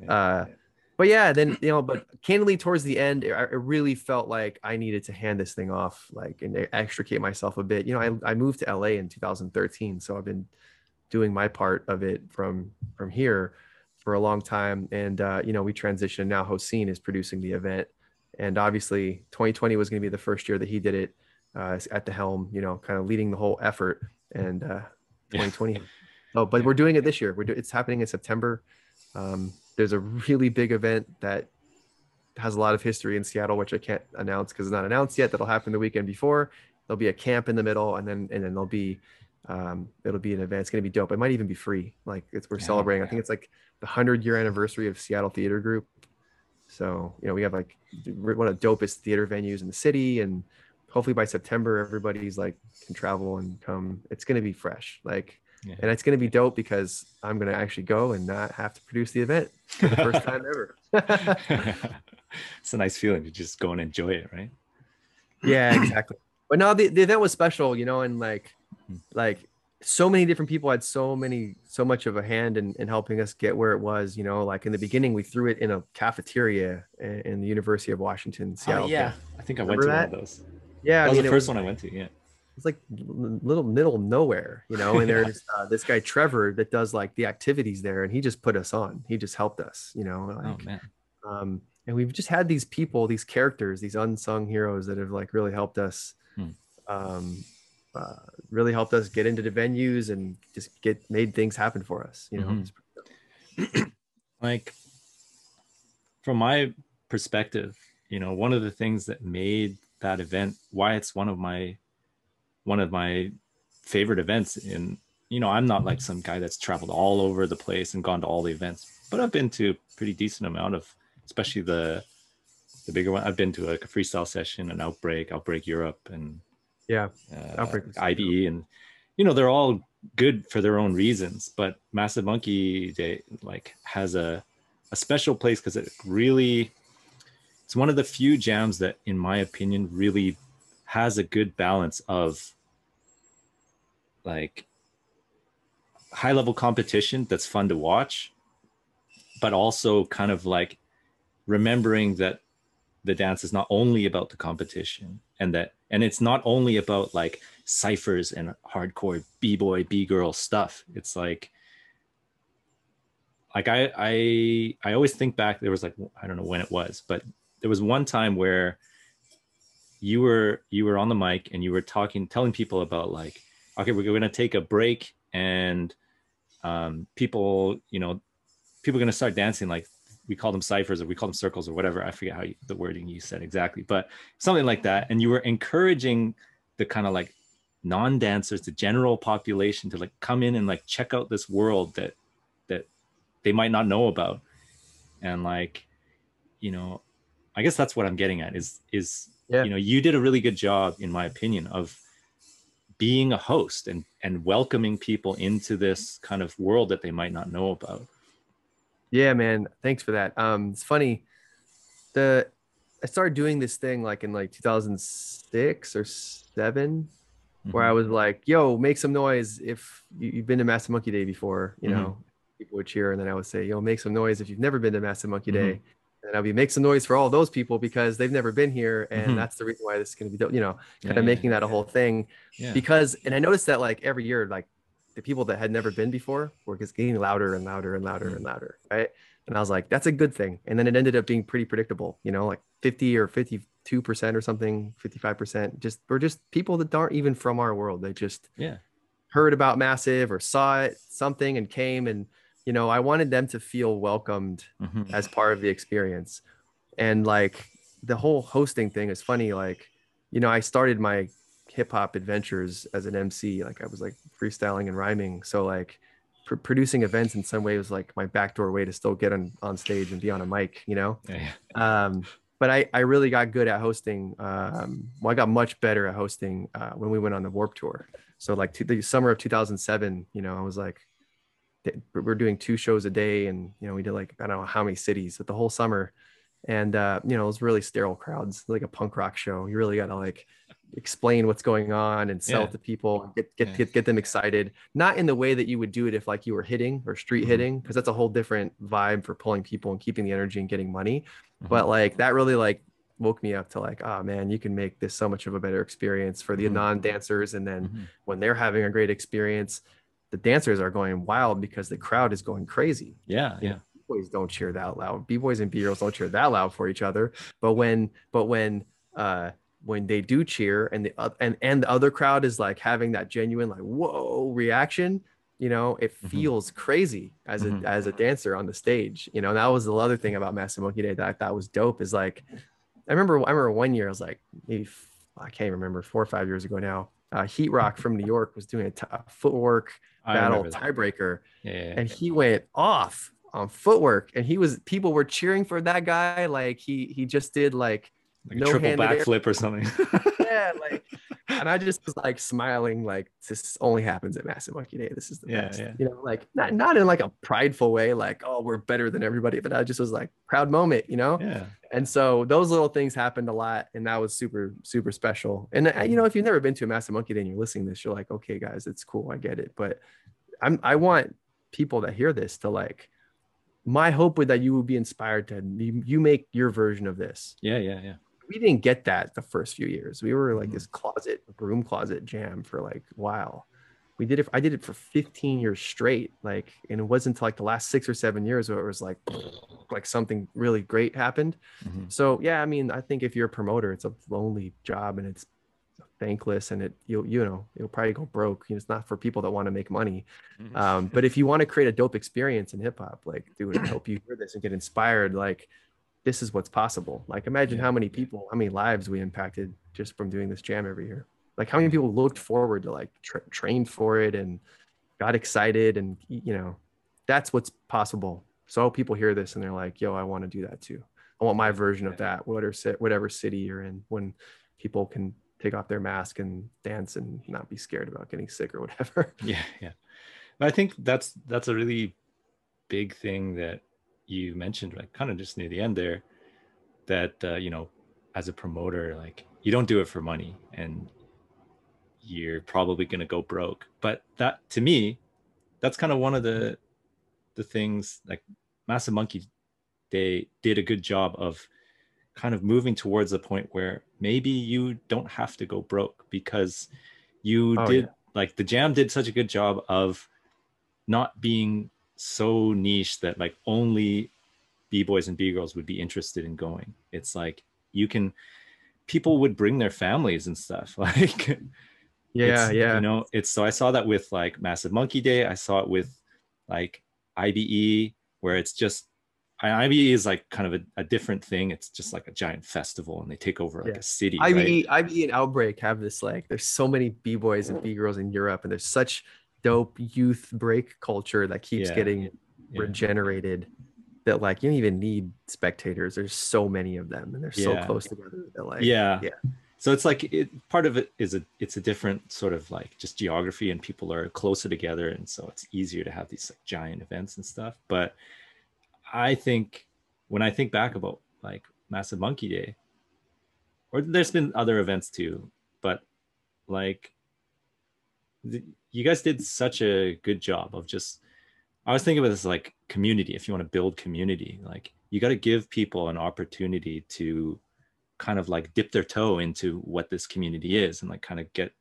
S1: Yeah,
S2: uh
S1: yeah.
S2: But yeah then you know but candidly towards the end it, it really felt like i needed to hand this thing off like and extricate myself a bit you know I, I moved to la in 2013 so i've been doing my part of it from from here for a long time, and uh, you know we transitioned. Now Hossein is producing the event, and obviously 2020 was going to be the first year that he did it uh, at the helm. You know, kind of leading the whole effort, and uh, 2020. Oh, but we're doing it this year. We're do- it's happening in September. Um, there's a really big event that has a lot of history in Seattle, which I can't announce because it's not announced yet. That'll happen the weekend before. There'll be a camp in the middle, and then and then there'll be um, it'll be an event. It's gonna be dope. It might even be free. Like it's we're
S1: Yeah,
S2: celebrating. I think it's like the hundred year anniversary of Seattle Theater Group. So you know we have like one of the dopest theater venues in the city, and hopefully by September everybody's like can travel and come. It's gonna be fresh. Like
S1: Yeah.
S2: and it's gonna be dope because I'm gonna actually go and not have to produce the event for the first time ever.
S1: it's a nice feeling to just go and enjoy it, right?
S2: yeah exactly but no the, the event was special you know and like
S1: Mhm.
S2: like so many different people had so many so much of a hand in, in helping us get where it was you know like in the beginning we threw it in a cafeteria in, in the university of washington Seattle
S1: Oh, yeah. I think I went to
S2: Remember
S1: one of those.
S2: yeah
S1: That
S2: I
S1: was
S2: mean,
S1: the first one I went to. Yeah.
S2: It's like little middle nowhere you know and there's uh, this guy trevor that does like the activities there and he just put us on he just helped us you know
S1: Oh man.
S2: um and we've just had these people these characters these unsung heroes that have like really helped us
S1: Hmm.
S2: um uh, really helped us get into the venues and just get made things happen for us you know
S1: Mhm.
S2: Dope.
S1: like from my perspective you know one of the things that made that event why it's one of my one of my favorite events in you know i'm not like some guy that's traveled all over the place and gone to all the events but i've been to a pretty decent amount of especially the the bigger one i've been to like a freestyle session an outbreak outbreak europe and
S2: yeah
S1: uh,
S2: Outbreak
S1: IBE, and you know they're all good for their own reasons. But Massive Monkey Day like has a a special place because it really it's one of the few jams that, in my opinion, really has a good balance of like high level competition that's fun to watch, but also kind of like remembering that the dance is not only about the competition and that and it's not only about like ciphers and hardcore b-boy b-girl stuff. It's like like i i i always think back there was like i don't know when it was but there was one time where you were you were on the mic and you were talking telling people about like okay we're going to take a break and um people you know people are going to start dancing like we call them ciphers or we call them circles or whatever. I forget how you, the wording you said exactly but something like that. And you were encouraging the kind of like non-dancers the general population to like come in and like check out this world that that they might not know about. And like you know i guess that's what i'm getting at is is
S2: Yeah.
S1: you know you did a really good job in my opinion of being a host and and welcoming people into this kind of world that they might not know about
S2: Yeah, man. Thanks for that. Um, it's funny. The I started doing this thing like in like 2006 or seven, where I
S1: Mhm.
S2: was like, "Yo, make some noise if you, you've been to Massive Monkey Day before." You
S1: Mhm.
S2: know, people would cheer, and then I would say, "Yo, make some noise if you've never been to Massive Monkey
S1: Mhm.
S2: Day." And I'll be make some noise for all those people because they've never been here, and
S1: Mhm.
S2: that's the reason why this is going to be, you know,
S1: Yeah,
S2: kind of
S1: yeah,
S2: making that a whole thing.
S1: yeah.
S2: Because, and I noticed that like every year, like the people that had never been before were just getting louder and louder and louder
S1: Mm.
S2: and louder, right? And I was like, that's a good thing. And then it ended up being pretty predictable, you know, like 50 or 52% or something, 55%. Just we're just people that aren't even from our world. They just
S1: yeah
S2: heard about Massive or saw it, something and came. And, you know, I wanted them to feel welcomed
S1: Mhm.
S2: as part of the experience. And like the whole hosting thing is funny. Like, you know, I started my hip hop adventures as an MC. Like I was like freestyling and rhyming. So like pr- producing events in some way was like my backdoor way to still get on, on stage and be on a mic, you know?
S1: yeah, yeah.
S2: Um, but I, I really got good at hosting. Um, well, I got much better at hosting uh, when we went on the Warped Tour. So like to, the summer of 2007, you know, I was like, we're doing two shows a day, and you know, we did like I don't know how many cities, but the whole summer, and uh, you know, it was really sterile crowds, like a punk rock show. You really got to like explain what's going on and sell
S1: Yeah.
S2: to people, get get,
S1: Yeah.
S2: get get them excited. Not in the way that you would do it if like you were hitting or street
S1: Mhm.
S2: hitting, because that's a whole different vibe for pulling people and keeping the energy and getting money
S1: Mhm.
S2: but like that really like woke me up to like oh man you can make this so much of a better experience for the
S1: Mhm.
S2: non-dancers and then
S1: Mhm.
S2: when they're having a great experience the dancers are going wild because the crowd is going crazy
S1: yeah yeah
S2: boys don't cheer that loud. B boys and B girls don't cheer that loud for each other. But when but when uh when they do cheer and the uh, and and the other crowd is like having that genuine like whoa reaction, you know, it
S1: Mhm.
S2: feels crazy as a
S1: Mhm.
S2: as a dancer on the stage. You know, and that was the other thing about Massive Monkey Day that I thought was dope is like I remember I remember one year I was like maybe I can't remember four or five years ago now. Uh, Heat Rock from New York was doing a t- a footwork battle tiebreaker.
S1: Yeah, yeah,
S2: and he went off on footwork and he was people were cheering for that guy like he he just did like
S1: like a triple backflip or something.
S2: yeah like and i just was like smiling like this only happens at massive monkey day. This is the
S1: Yeah,
S2: best.
S1: yeah.
S2: you know like not, not in like a prideful way like oh we're better than everybody but i just was like proud moment you know?
S1: Yeah,
S2: and so those little things happened a lot and that was super super special. And uh, you know if you've never been to a massive monkey day and you're listening to this you're like okay guys it's cool i get it. But i'm i want people that hear this to like my hope would that you would be inspired to you, you make your version of this.
S1: Yeah, yeah, yeah.
S2: We didn't get that the first few years we were like
S1: Mhm.
S2: this closet broom closet jam for like a while we did it i did it for 15 years straight like and it wasn't until like the last six or seven years where it was like like something really great happened
S1: Mhm.
S2: so yeah, I mean, I think if you're a promoter, it's a lonely job and it's thankless, and it you'll you know it'll probably go broke. You know, it's not for people that want to make money.
S1: Mhm.
S2: Um, but if you want to create a dope experience in hip hop, like dude, I hope you hear this and get inspired. Like this is what's possible. Like imagine
S1: Yeah.
S2: how many people, how many lives we impacted just from doing this jam every year. Like how many people looked forward to like tra- trained for it and got excited and you know that's what's possible. So people hear this and they're like, yo, I want to do that too. I want my version of that, whatever whatever city you're in, when people can take off their mask and dance and not be scared about getting sick or whatever.
S1: yeah yeah but i think that's that's a really big thing that you mentioned like kind of just near the end there that uh, you know as a promoter like you don't do it for money and you're probably going to go broke but that to me that's kind of one of the the things like massive monkey they did a good job of kind of moving towards a point where maybe you don't have to go broke because you
S2: Oh,
S1: did
S2: yeah.
S1: like the jam did such a good job of not being so niche that like only b-boys and b-girls would be interested in going it's like you can people would bring their families and stuff like
S2: Yeah, yeah.
S1: you know it's so i saw that with like massive monkey day i saw it with like ibe where it's just ibe is like kind of a, a different thing it's just like a giant festival and they take over like
S2: Yeah.
S1: a city right?
S2: IBE, IBE and Outbreak have this like there's so many b-boys and b-girls in Europe and there's such dope youth break culture that keeps
S1: Yeah.
S2: getting
S1: Yeah.
S2: regenerated that like you don't even need spectators. There's so many of them and they're so close together that like
S1: yeah
S2: yeah.
S1: so it's like it part of it is a it's a different sort of like just geography and people are closer together and so it's easier to have these like giant events and stuff but i think when i think back about like massive monkey day or there's been other events too but like the, you guys did such a good job of just i was thinking it as like community if you want to build community like you got to give people an opportunity to kind of like dip their toe into what this community is and like kind of get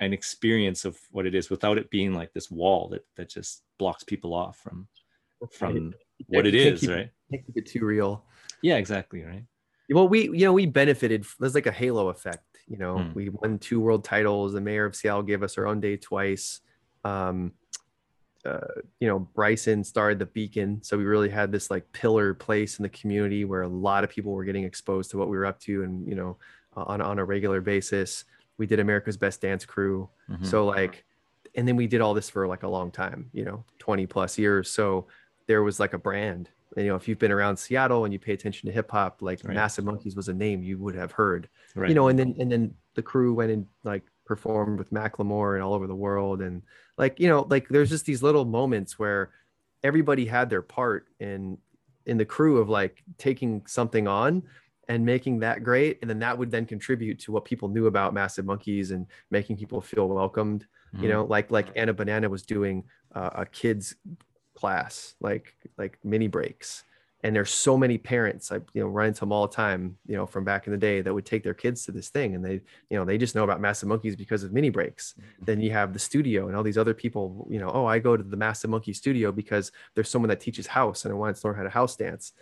S1: an experience of what it is without it being like this wall that that just blocks people off from from what it is
S2: keep-
S1: right
S2: Can't keep it too real.
S1: yeah exactly right
S2: Well, we you know we benefited. There's like a halo effect. You know,
S1: Hmm.
S2: we won two world titles. The mayor of Seattle gave us our own day twice. Um, uh, you know, Bryson started the Beacon, so we really had this like pillar place in the community where a lot of people were getting exposed to what we were up to, and you know, on on a regular basis. We did America's Best Dance Crew,
S1: Mhm.
S2: so like, and then we did all this for like a long time, you know, 20 plus years. So there was like a brand. You know, if you've been around Seattle and you pay attention to hip hop, like
S1: Right.
S2: Massive Monkeys was a name you would have heard.
S1: right
S2: You know, and then and then the crew went and like performed with Macklemore and all over the world. And like, you know, like there's just these little moments where everybody had their part in in the crew of like taking something on and making that great and then that would then contribute to what people knew about massive monkeys and making people feel welcomed you
S1: Mhm.
S2: know like like anna banana was doing uh, a kids class like like mini breaks. And there's so many parents i you know run into them all the time you know from back in the day that would take their kids to this thing. And they you know they just know about massive monkeys because of mini breaks.
S1: Mm-hmm.
S2: then you have the studio and all these other people you know oh i go to the massive monkey studio because there's someone that teaches house and i want to learn how to house dance.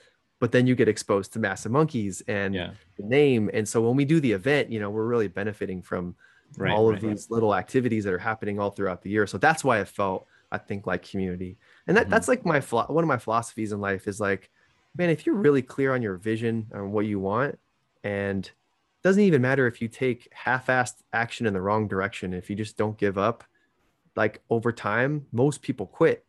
S2: But then you get exposed to massive monkeys and
S1: Yeah.
S2: the name. And so when we do the event you know we're really benefiting from
S1: Right,
S2: all of
S1: right.
S2: these little activities that are happening all throughout the year. So that's why it felt i think like community and that
S1: Mhm.
S2: that's like my one of my philosophies in life is like man if you're really clear on your vision and what you want and doesn't even matter if you take half-assed action in the wrong direction if you just don't give up like over time most people quit.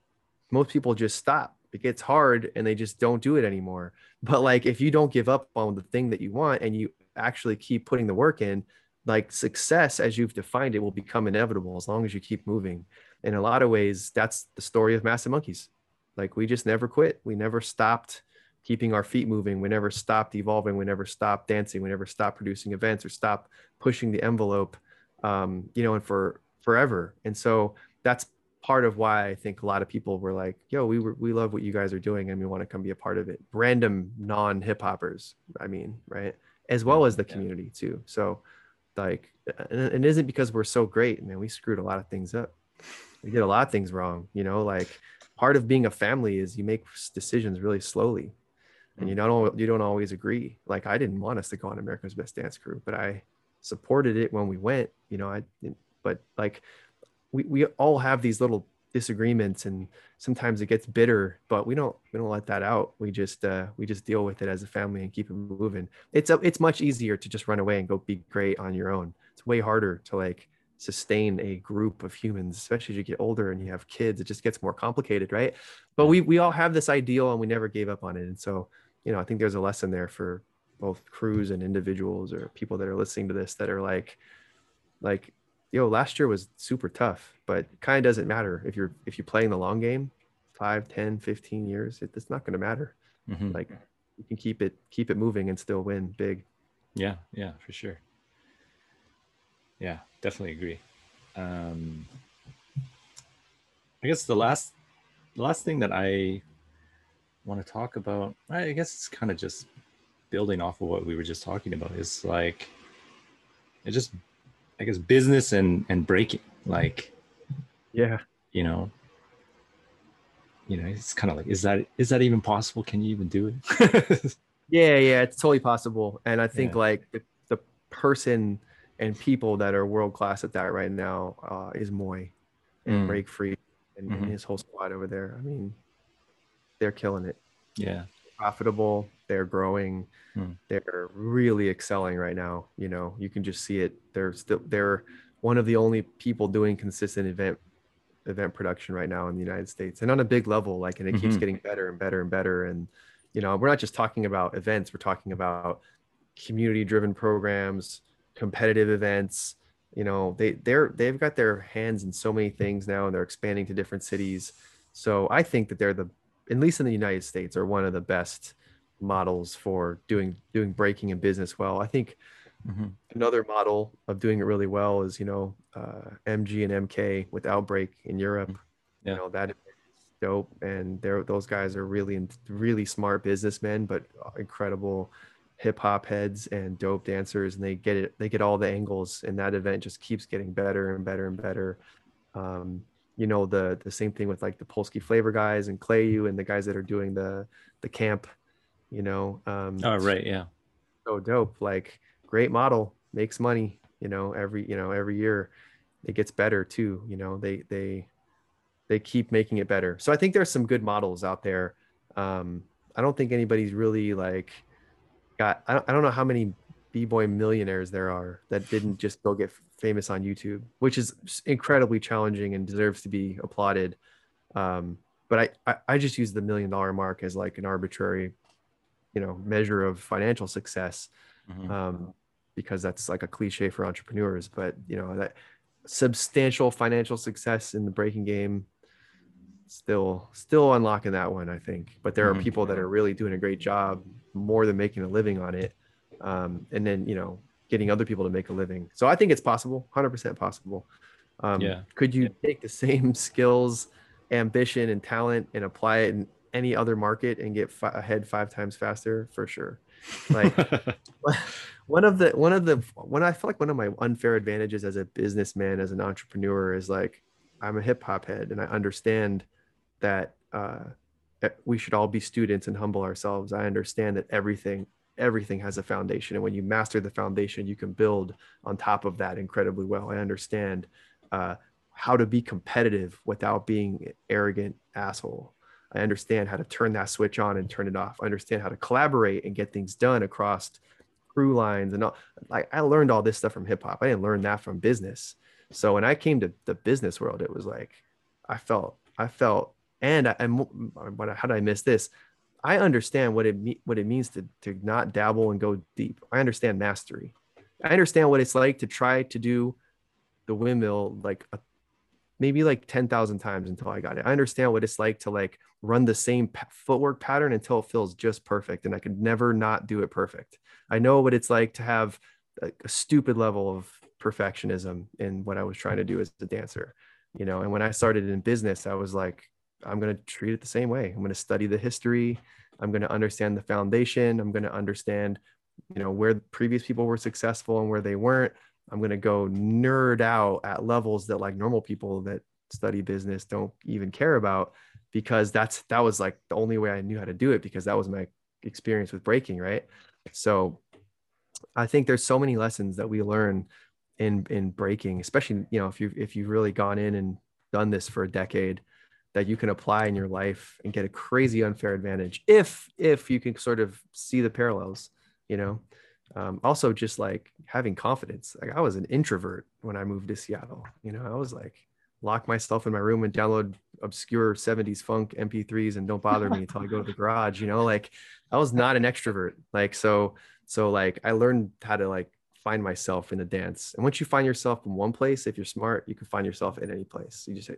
S2: Most people just stop. It gets hard and they just don't do it anymore. But like if you don't give up on the thing that you want and you actually keep putting the work in like success as you've defined it will become inevitable as long as you keep moving in a lot of ways that's the story of massive monkeys. Like we just never quit. We never stopped keeping our feet moving. We never stopped evolving. We never stopped dancing. We never stopped producing events or stopped pushing the envelope um, you know and for forever. And so that's part of why i think a lot of people were like yo we were, we love what you guys are doing and we want to come be a part of it. Random non hip hoppers i mean right? As well as the community too. So like and it isn't because we're so great man we screwed a lot of things up we did a lot of things wrong you know like part of being a family is you make decisions really slowly. And you don't you don't always agree. Like i didn't want us to go on america's best dance crew but i supported it when we went you know i but like we, we all have these little disagreements and sometimes it gets bitter but we don't we don't let that out. We just uh we just deal with it as a family and keep it moving. It's a, it's much easier to just run away and go be great on your own. It's way harder to like sustain a group of humans especially as you get older and you have kids it just gets more complicated right? But we we all have this ideal and we never gave up on it. And so you know i think there's a lesson there for both crews and individuals or people that are listening to this that are like like yo last year was super tough but kind of doesn't matter if you're if you're playing the long game 5 10 15 years it, it's not going to matter.
S1: Mhm.
S2: like you can keep it keep it moving and still win big.
S1: Yeah, yeah, for sure. Yeah, definitely agree. Um, I guess the last, the last thing that I want to talk about, I guess it's kind of just building off of what we were just talking about. Is like, it just, I guess, business and and breaking. Like,
S2: yeah
S1: you know, you know, it's kind of like, is that is that even possible? Can you even do it?
S2: Yeah, yeah, it's totally possible. And I think
S1: Yeah.
S2: like the, the person and people that are world class at that right now uh, is Moy and
S1: Mm.
S2: Break Free and, and
S1: Mhm.
S2: his whole squad over there. I mean, they're killing it.
S1: yeah.
S2: Profitable, they're growing,
S1: Mm.
S2: they're really excelling right now. You know, you can just see it. They're still they're one of the only people doing consistent event event production right now in the United States and on a big level. Like, and it keeps
S1: Mhm.
S2: getting better and better and better. And you know, we're not just talking about events; we're talking about community-driven programs, competitive events. You know, they they're they've got their hands in so many things now, and they're expanding to different cities. So I think that they're the, at least in the United States, are one of the best models for doing doing breaking in business well. I think
S1: Mhm.
S2: another model of doing it really well is you know uh, MG and MK with Outbreak in Europe.
S1: Yeah.
S2: You know that is dope, and they're those guys are really really smart businessmen, but incredible hip hop heads and dope dancers, and they get it. They get all the angles, and that event just keeps getting better and better and better. Um, you know the the same thing with like the Polsky Flavor guys and Clayu and the guys that are doing the the camp. You know, um,
S1: Oh, right. Yeah.
S2: so dope like great model makes money you know every you know every year it gets better too you know they they they keep making it better so i think there's some good models out there um i don't think anybody's really like got i don't, I don't know how many b-boy millionaires there are that didn't just go get famous on youtube which is incredibly challenging and deserves to be applauded um but I, I i just use the million dollar mark as like an arbitrary you know measure of financial success
S1: Mhm.
S2: um, because that's like a cliche for entrepreneurs. But you know that substantial financial success in the breaking game, still still unlocking that one, I think. But there are people that are really doing a great job, more than making a living on it, um, and then you know getting other people to make a living. So I think it's possible, hundred percent possible. Um,
S1: Yeah.
S2: Could you take the same skills, ambition, and talent and apply it in any other market and get fi- ahead five times faster for sure. Like one of the one of the one I feel like one of my unfair advantages as a businessman as an entrepreneur is like I'm a hip hop head and I understand that uh, we should all be students and humble ourselves. I understand that everything everything has a foundation and when you master the foundation you can build on top of that incredibly well. I understand uh, how to be competitive without being arrogant asshole. I understand how to turn that switch on and turn it off. I understand how to collaborate and get things done across crew lines and all. Like i learned all this stuff from hip-hop i didn't learn that from business. So when i came to the business world it was like i felt i felt and I, what, how did i miss this I understand what it what it means to to not dabble and go deep. I understand mastery. I understand what it's like to try to do the windmill like a, maybe like 10,000 times until I got it. I understand what it's like to like run the same footwork pattern until it feels just perfect and I could never not do it perfect. I know what it's like to have a, a stupid level of perfectionism in what I was trying to do as a dancer, you know. And when I started in business, I was like I'm going to treat it the same way. I'm going to study the history. I'm going to understand the foundation. I'm going to understand, you know, where previous people were successful and where they weren't. I'm going to go nerd out at levels that like normal people that study business don't even care about because that's that was like the only way I knew how to do it because that was my experience with breaking, right? So I think there's so many lessons that we learn in in breaking, especially, you know, if you if you've really gone in and done this for a decade that you can apply in your life and get a crazy unfair advantage if if you can sort of see the parallels you know? Um, also just like having confidence. Like i was an introvert when i moved to seattle you know? I was like lock myself in my room and download obscure 70s funk mp3s and don't bother me until i go to the garage you know? Like i was not an extrovert. Like so so like i learned how to like find myself in a dance. And once you find yourself in one place if you're smart you can find yourself in any place. You just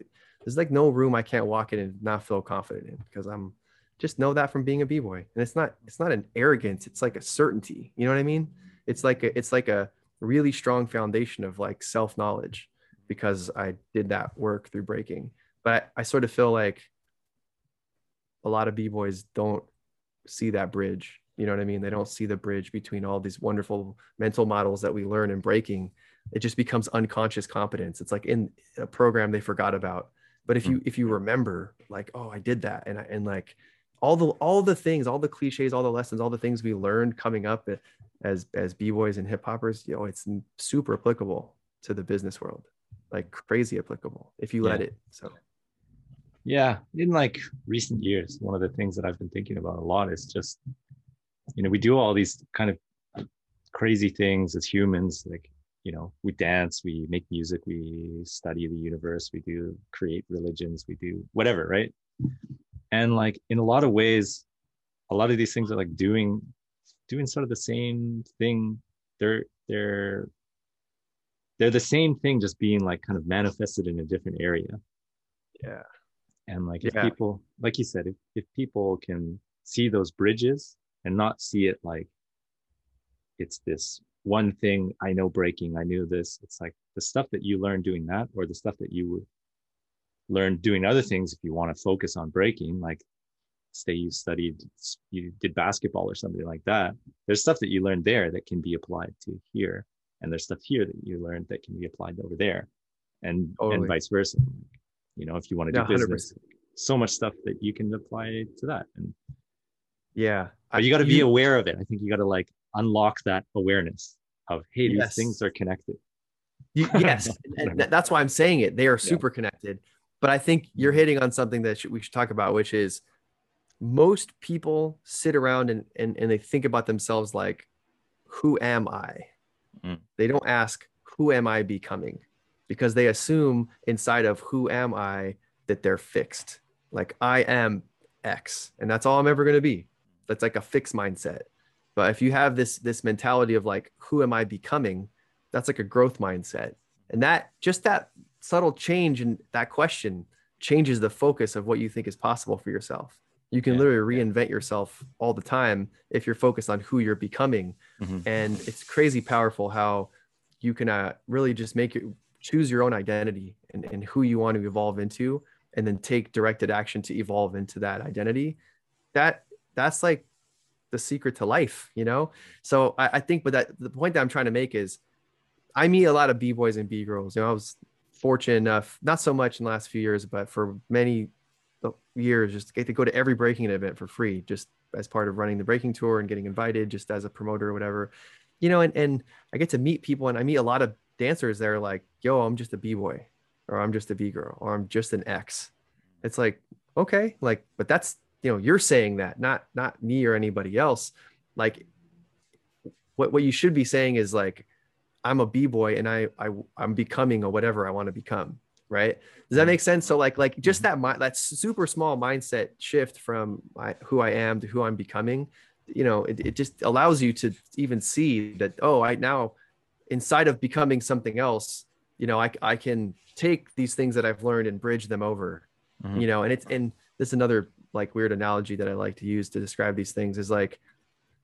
S2: there's like no room I can't walk in and not feel confident in because I'm just know that from being a b-boy. And it's not it's not an arrogance, it's like a certainty. You know what I mean? It's like a, it's like a really strong foundation of like self-knowledge because I did that work through breaking. But I, I sort of feel like a lot of b-boys don't see that bridge. You know what I mean? They don't see the bridge between all these wonderful mental models that we learn in breaking. It just becomes unconscious competence. It's like in a program they forgot about but if hmm. you if you remember like oh i did that and I, and like all the all the things all the cliches all the lessons all the things we learned coming up as as b-boys and hip hoppers you know it's super applicable to the business world like crazy applicable if you let it so
S1: yeah in like recent years one of the things that i've been thinking about a lot is just you know we do all these kind of crazy things as humans like you know we dance we make music we study the universe we do create religions we do whatever right? And like in a lot of ways a lot of these things are like doing doing sort of the same thing. They're they're they're the same thing just being like kind of manifested in a different area.
S2: Yeah.
S1: And like if yeah. people like you said if, if people can see those bridges and not see it like it's this one thing I know breaking, I knew this. It's like the stuff that you learn doing that, or the stuff that you learn doing other things if you want to focus on breaking, like say you studied, you did basketball or something like that. There's stuff that you learned there that can be applied to here. And there's stuff here that you learned that can be applied over there and, totally. and vice versa. You know, if you want to do yeah, business, 100%. so much stuff that you can apply to that. And
S2: yeah,
S1: but you got to be aware of it. I think you got to like unlock that awareness of hey these yes. things are connected
S2: yes and that's why i'm saying it they are super yeah. connected but i think you're mm-hmm. hitting on something that we should talk about which is most people sit around and, and, and they think about themselves like who am i mm. they don't ask who am i becoming because they assume inside of who am i that they're fixed like i am x and that's all i'm ever going to be that's like a fixed mindset but if you have this this mentality of like, who am I becoming? That's like a growth mindset. And that just that subtle change in that question changes the focus of what you think is possible for yourself. You can yeah, literally reinvent yeah. yourself all the time if you're focused on who you're becoming. Mm-hmm. And it's crazy powerful how you can uh, really just make it choose your own identity and, and who you want to evolve into and then take directed action to evolve into that identity that that's like the secret to life you know? So i, I think but that the point that i'm trying to make is i meet a lot of b-boys and b-girls you know i was fortunate enough not so much in the last few years but for many uh, years just get to go to every breaking event for free just as part of running the breaking tour and getting invited just as a promoter or whatever. You know and, and i get to meet people and i meet a lot of dancers that are like yo i'm just a b-boy or i'm just a b-girl or i'm just an x. It's like okay like but that's you know you're saying that not not me or anybody else. Like what what you should be saying is like i'm a b-boy and i, I i'm becoming a whatever i want to become right? Does that make sense? So like like just that mind that super small mindset shift from my, who i am to who i'm becoming you know it, it just allows you to even see that oh i now inside of becoming something else you know i, I can take these things that i've learned and bridge them over mm-hmm. you know and it's and this is another like weird analogy that i like to use to describe these things is like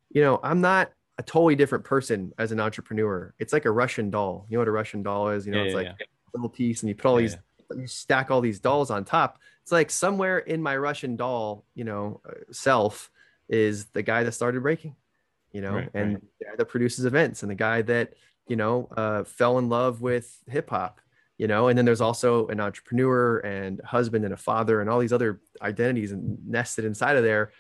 S2: you know i'm not a totally different person as an entrepreneur. It's like a russian doll. You know what a russian doll is? You know yeah, it's yeah, like yeah. a little piece and you put all these you stack all these dolls on top. It's like somewhere in my russian doll you know uh, self is the guy that started breaking you know right, and right. the guy that produces events and the guy that you know uh, fell in love with hip hop you know and then there's also an entrepreneur and husband and a father and all these other identities and nested inside of there.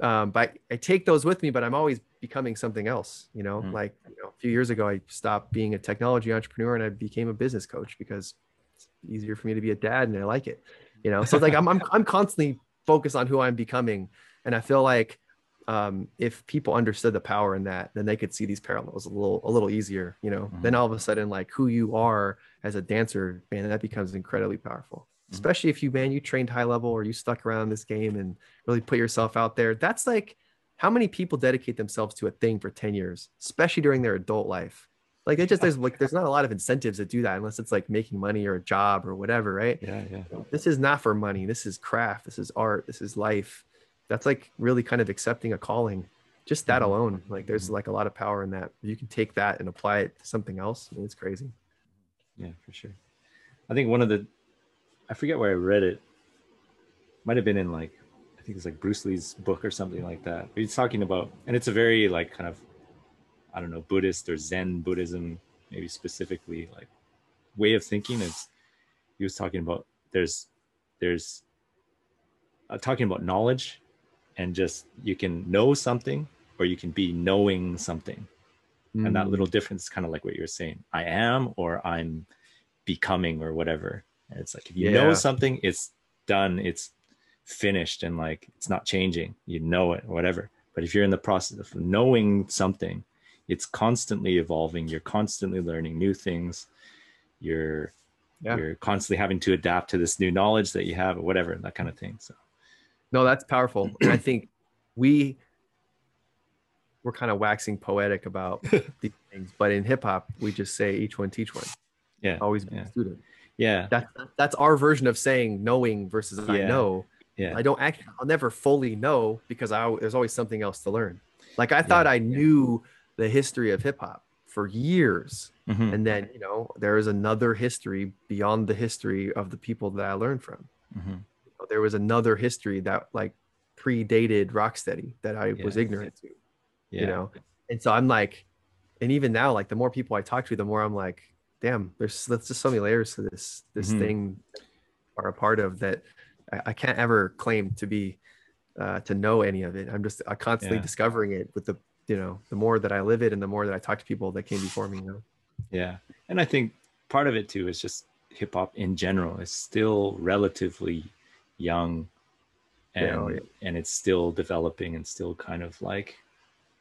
S2: Um, but I take those with me but i'm always becoming something else you know? Mm. like you know, a few years ago i stopped being a technology entrepreneur and i became a business coach because it's easier for me to be a dad and i like it you know? So it's like I'm, I'm i'm constantly focused on who i'm becoming. And i feel like um, if people understood the power in that, then they could see these parallels a little a little easier. You know, mm-hmm. then all of a sudden, like who you are as a dancer, man, that becomes incredibly powerful. Mm-hmm. Especially if you man you trained high level or you stuck around this game and really put yourself out there. That's like how many people dedicate themselves to a thing for 10 years, especially during their adult life. Like it just there's like there's not a lot of incentives to do that unless it's like making money or a job or whatever, right?
S1: Yeah, yeah.
S2: This is not for money. This is craft. This is art. This is life that's like really kind of accepting a calling. Just that mm-hmm. alone like there's mm-hmm. like a lot of power in that. You can take that and apply it to something else. I mean, it's crazy.
S1: Yeah for sure. I think one of the i forget where i read it. Might have been in like i think it's like bruce lee's book or something like that. But he's talking about and it's a very like kind of i don't know buddhist or zen buddhism maybe specifically like way of thinking. Is he was talking about there's there's uh, talking about knowledge and just you can know something or you can be knowing something. Mm. and that little difference is kind of like what you're saying. I am or i'm becoming or whatever. And it's like if you yeah. know something it's done it's finished and like it's not changing. You know it whatever. But if you're in the process of knowing something it's constantly evolving. You're constantly learning new things. You're yeah. you're constantly having to adapt to this new knowledge that you have or whatever that kind of thing so
S2: no, that's powerful. and I think we we're kind of waxing poetic about these things, but in hip hop, we just say each one teach one.
S1: Yeah.
S2: Always be
S1: yeah.
S2: a student.
S1: Yeah.
S2: That's that's our version of saying knowing versus yeah. I know.
S1: Yeah.
S2: I don't act, I'll never fully know because I there's always something else to learn. Like I thought yeah. I knew the history of hip hop for years. Mm-hmm. And then, you know, there is another history beyond the history of the people that I learned from. Mm-hmm there was another history that like predated Rocksteady that I yeah. was ignorant to, yeah. you know? And so I'm like, and even now, like the more people I talk to, the more I'm like, damn, there's, there's just so many layers to this, this mm-hmm. thing are a part of that I, I, can't ever claim to be, uh, to know any of it. I'm just uh, constantly yeah. discovering it with the, you know, the more that I live it and the more that I talk to people that came before me, you know?
S1: Yeah. And I think part of it too is just hip hop in general is still relatively young and yeah, oh, yeah. and it's still developing and still kind of like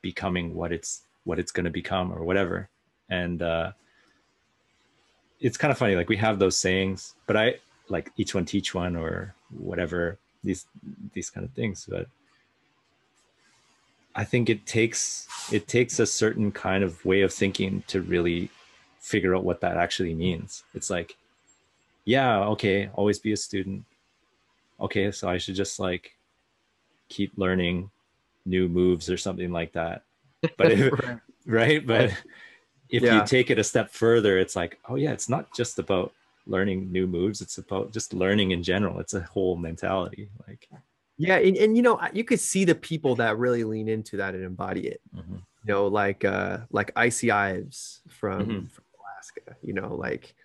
S1: becoming what it's what it's going to become or whatever and uh it's kind of funny like we have those sayings but i like each one teach one or whatever these these kind of things but i think it takes it takes a certain kind of way of thinking to really figure out what that actually means it's like yeah okay always be a student okay, so I should just like keep learning new moves or something like that. But if, right. right. But if yeah. you take it a step further, it's like, oh yeah, it's not just about learning new moves it's about just learning in general it's a whole mentality like
S2: yeah and, and you know you could see the people that really lean into that and embody it
S1: mm-hmm.
S2: you know like uh like Icey Ives from,
S1: Mhm.
S2: from alaska you know like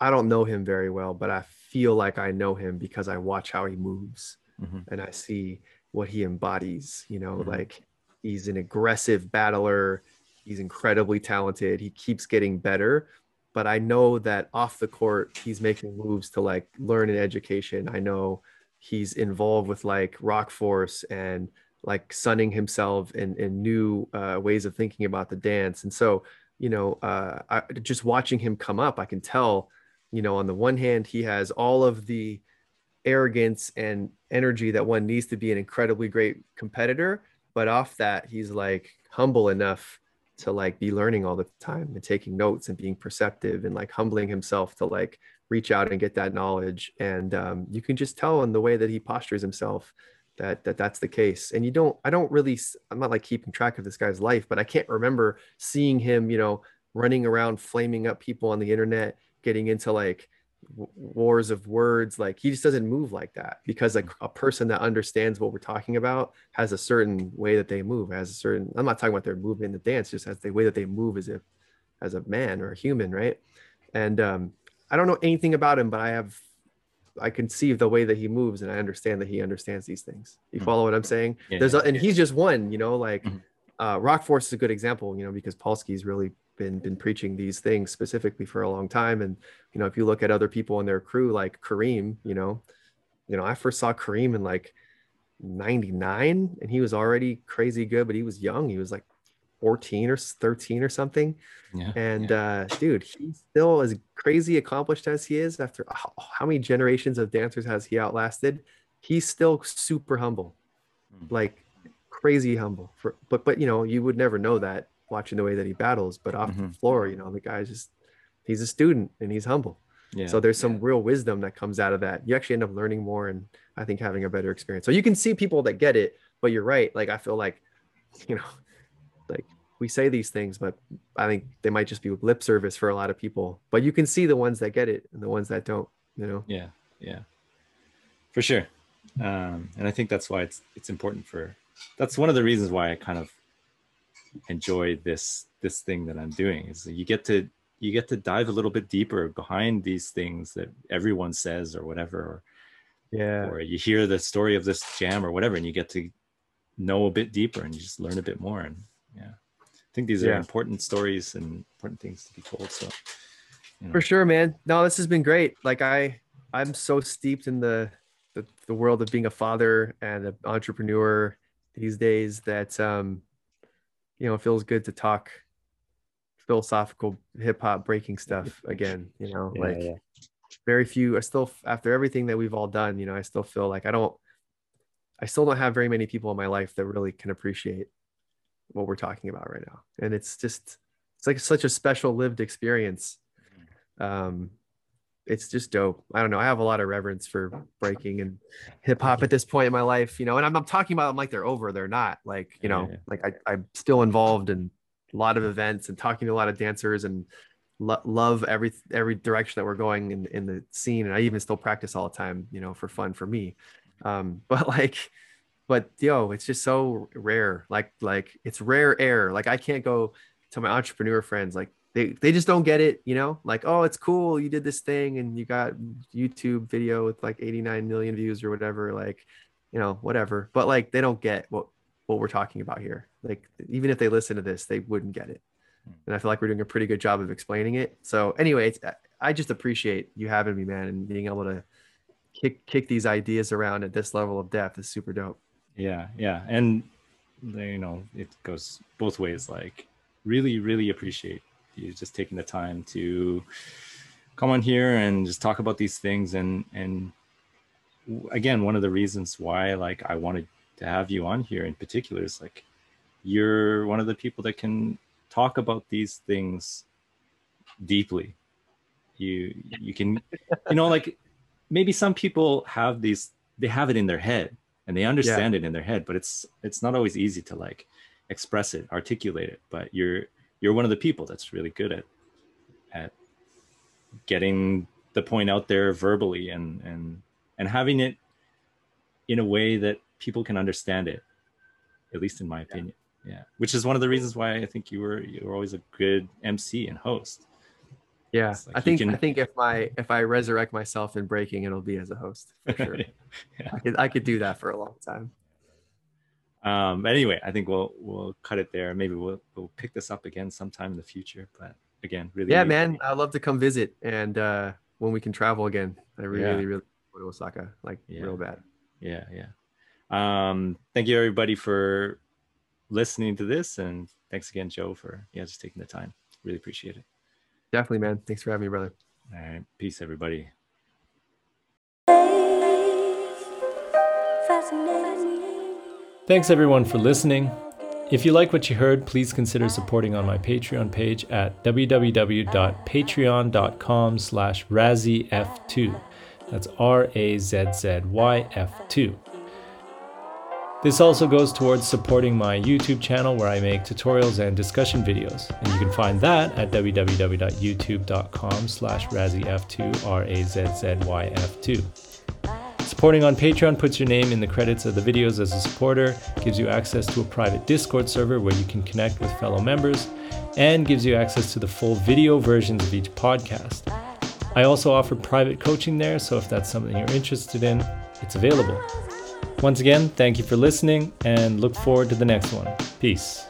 S2: i don't know him very well but i feel like i know him because i watch how he moves
S1: Mhm.
S2: and i see what he embodies you know
S1: Mhm.
S2: like he's an aggressive battler he's incredibly talented he keeps getting better but i know that off the court he's making moves to like learn an education i know he's involved with like rock force and like sunning himself in, in new uh, ways of thinking about the dance and so you know uh, I, just watching him come up i can tell you know on the one hand he has all of the arrogance and energy that one needs to be an incredibly great competitor but off that he's like humble enough to like be learning all the time and taking notes and being perceptive and like humbling himself to like reach out and get that knowledge. And um, you can just tell in the way that he postures himself that that that's the case. And you don't i don't really i'm not like keeping track of this guy's life but i can't remember seeing him you know running around flaming up people on the internet getting into like w- wars of words like he just doesn't move like that because like a person that understands what we're talking about has a certain way that they move has a certain i'm not talking about their movement in the dance just as the way that they move as if as a man or a human right and um i don't know anything about him but i have i can see the way that he moves and i understand that he understands these things you
S1: Mhm.
S2: follow what i'm saying
S1: Yeah,
S2: there's a, and he's just one you know like
S1: Mhm.
S2: uh rock force is a good example you know because Polsky's really been been preaching these things specifically for a long time. And you know if you look at other people in their crew like kareem you know you know i first saw kareem in like 99 and he was already crazy good but he was young. He was like 14 or 13 or something.
S1: Yeah
S2: and uh dude he's still as crazy accomplished as he is after how, how many generations of dancers has he outlasted? He's still super humble.
S1: Mm.
S2: like crazy humble for but but you know you would never know that watching the way that he battles but off the
S1: Mhm.
S2: floor you know the guy's just he's a student and he's humble.
S1: Yeah.
S2: So there's some real wisdom that comes out of that. You actually end up learning more and i think having a better experience. So you can see people that get it but you're right. Like i feel like you know like we say these things but i think they might just be lip service for a lot of people but you can see the ones that get it and the ones that don't you know?
S1: Yeah. Yeah. For sure. Um and i think that's why it's it's important for that's one of the reasons why i kind of enjoy this this thing that i'm doing. Is you get to you get to dive a little bit deeper behind these things that everyone says or whatever or,
S2: yeah.
S1: or you hear the story of this jam or whatever and you get to know a bit deeper and you just learn a bit more. And yeah i think these are
S2: Yeah.
S1: important stories and important things to be told so you know.
S2: for sure man. No this has been great. Like i i'm so steeped in the the, the world of being a father and an entrepreneur these days that um you know it feels good to talk philosophical hip-hop breaking stuff again you know
S1: Yeah,
S2: like
S1: yeah.
S2: very few i still after everything that we've all done you know i still feel like i don't i still don't have very many people in my life that really can appreciate what we're talking about right now. And it's just it's like such a special lived experience. Um it's just dope. I don't know i have a lot of reverence for breaking and hip hop at this point in my life you know and i'm, I'm talking about them like they're over they're not like you know
S1: yeah.
S2: like I, i'm still involved in a lot of events and talking to a lot of dancers and lo- love every every direction that we're going in in the scene and i even still practice all the time you know for fun for me. Um but like but yo it's just so rare like like it's rare air. Like i can't go to my entrepreneur friends like they they just don't get it you know? Like oh it's cool you did this thing and you got youtube video with like 89 million views or whatever like you know whatever. But like they don't get what what we're talking about here. Like even if they listen to this they wouldn't get it. Hmm. And i feel like we're doing a pretty good job of explaining it. So anyway it's, i just appreciate you having me man and being able to kick kick these ideas around at this level of depth is super dope.
S1: Yeah yeah. And you know it goes both ways like really really appreciate you just taking the time to come on here and just talk about these things. And and again one of the reasons why like i wanted to have you on here in particular is like you're one of the people that can talk about these things deeply. You you can you know like maybe some people have these they have it in their head and they understand it in their head but it's it's not always easy to like express it articulate it. But you're you're one of the people that's really good at at getting the point out there verbally and and and having it in a way that people can understand it at least in my opinion. Yeah, yeah. which is one of the reasons why i think you were you were always a good mc and host.
S2: Yeah. Like i think can... i think if my if i resurrect myself in breaking it'll be as a host for sure. Yeah. i could i could do that for a long time
S1: um anyway i think we'll we'll cut it there. Maybe we'll we'll pick this up again sometime in the future but again really
S2: yeah man i'd love to come visit and uh when we can travel again. I really yeah. really really go to osaka like
S1: yeah.
S2: real bad.
S1: Yeah yeah. Um thank you everybody for listening to this and thanks again joe for yeah just taking the time. Really appreciate it.
S2: Definitely man. Thanks for having me brother.
S1: All right. Peace everybody
S3: Thanks everyone for listening. If you like what you heard, please consider supporting on my Patreon page at www.patreon.com slash razzyf2. That's R-A-Z-Z-Y-F-2. This also goes towards supporting my YouTube channel where I make tutorials and discussion videos. And you can find that at www.youtube.com slash razzyf2, R-A-Z-Z-Y-F-2. Supporting on Patreon puts your name in the credits of the videos as a supporter, gives you access to a private Discord server where you can connect with fellow members, and gives you access to the full video versions of each podcast. I also offer private coaching there, so if that's something you're interested in, it's available. Once again, thank you for listening and look forward to the next one. Peace.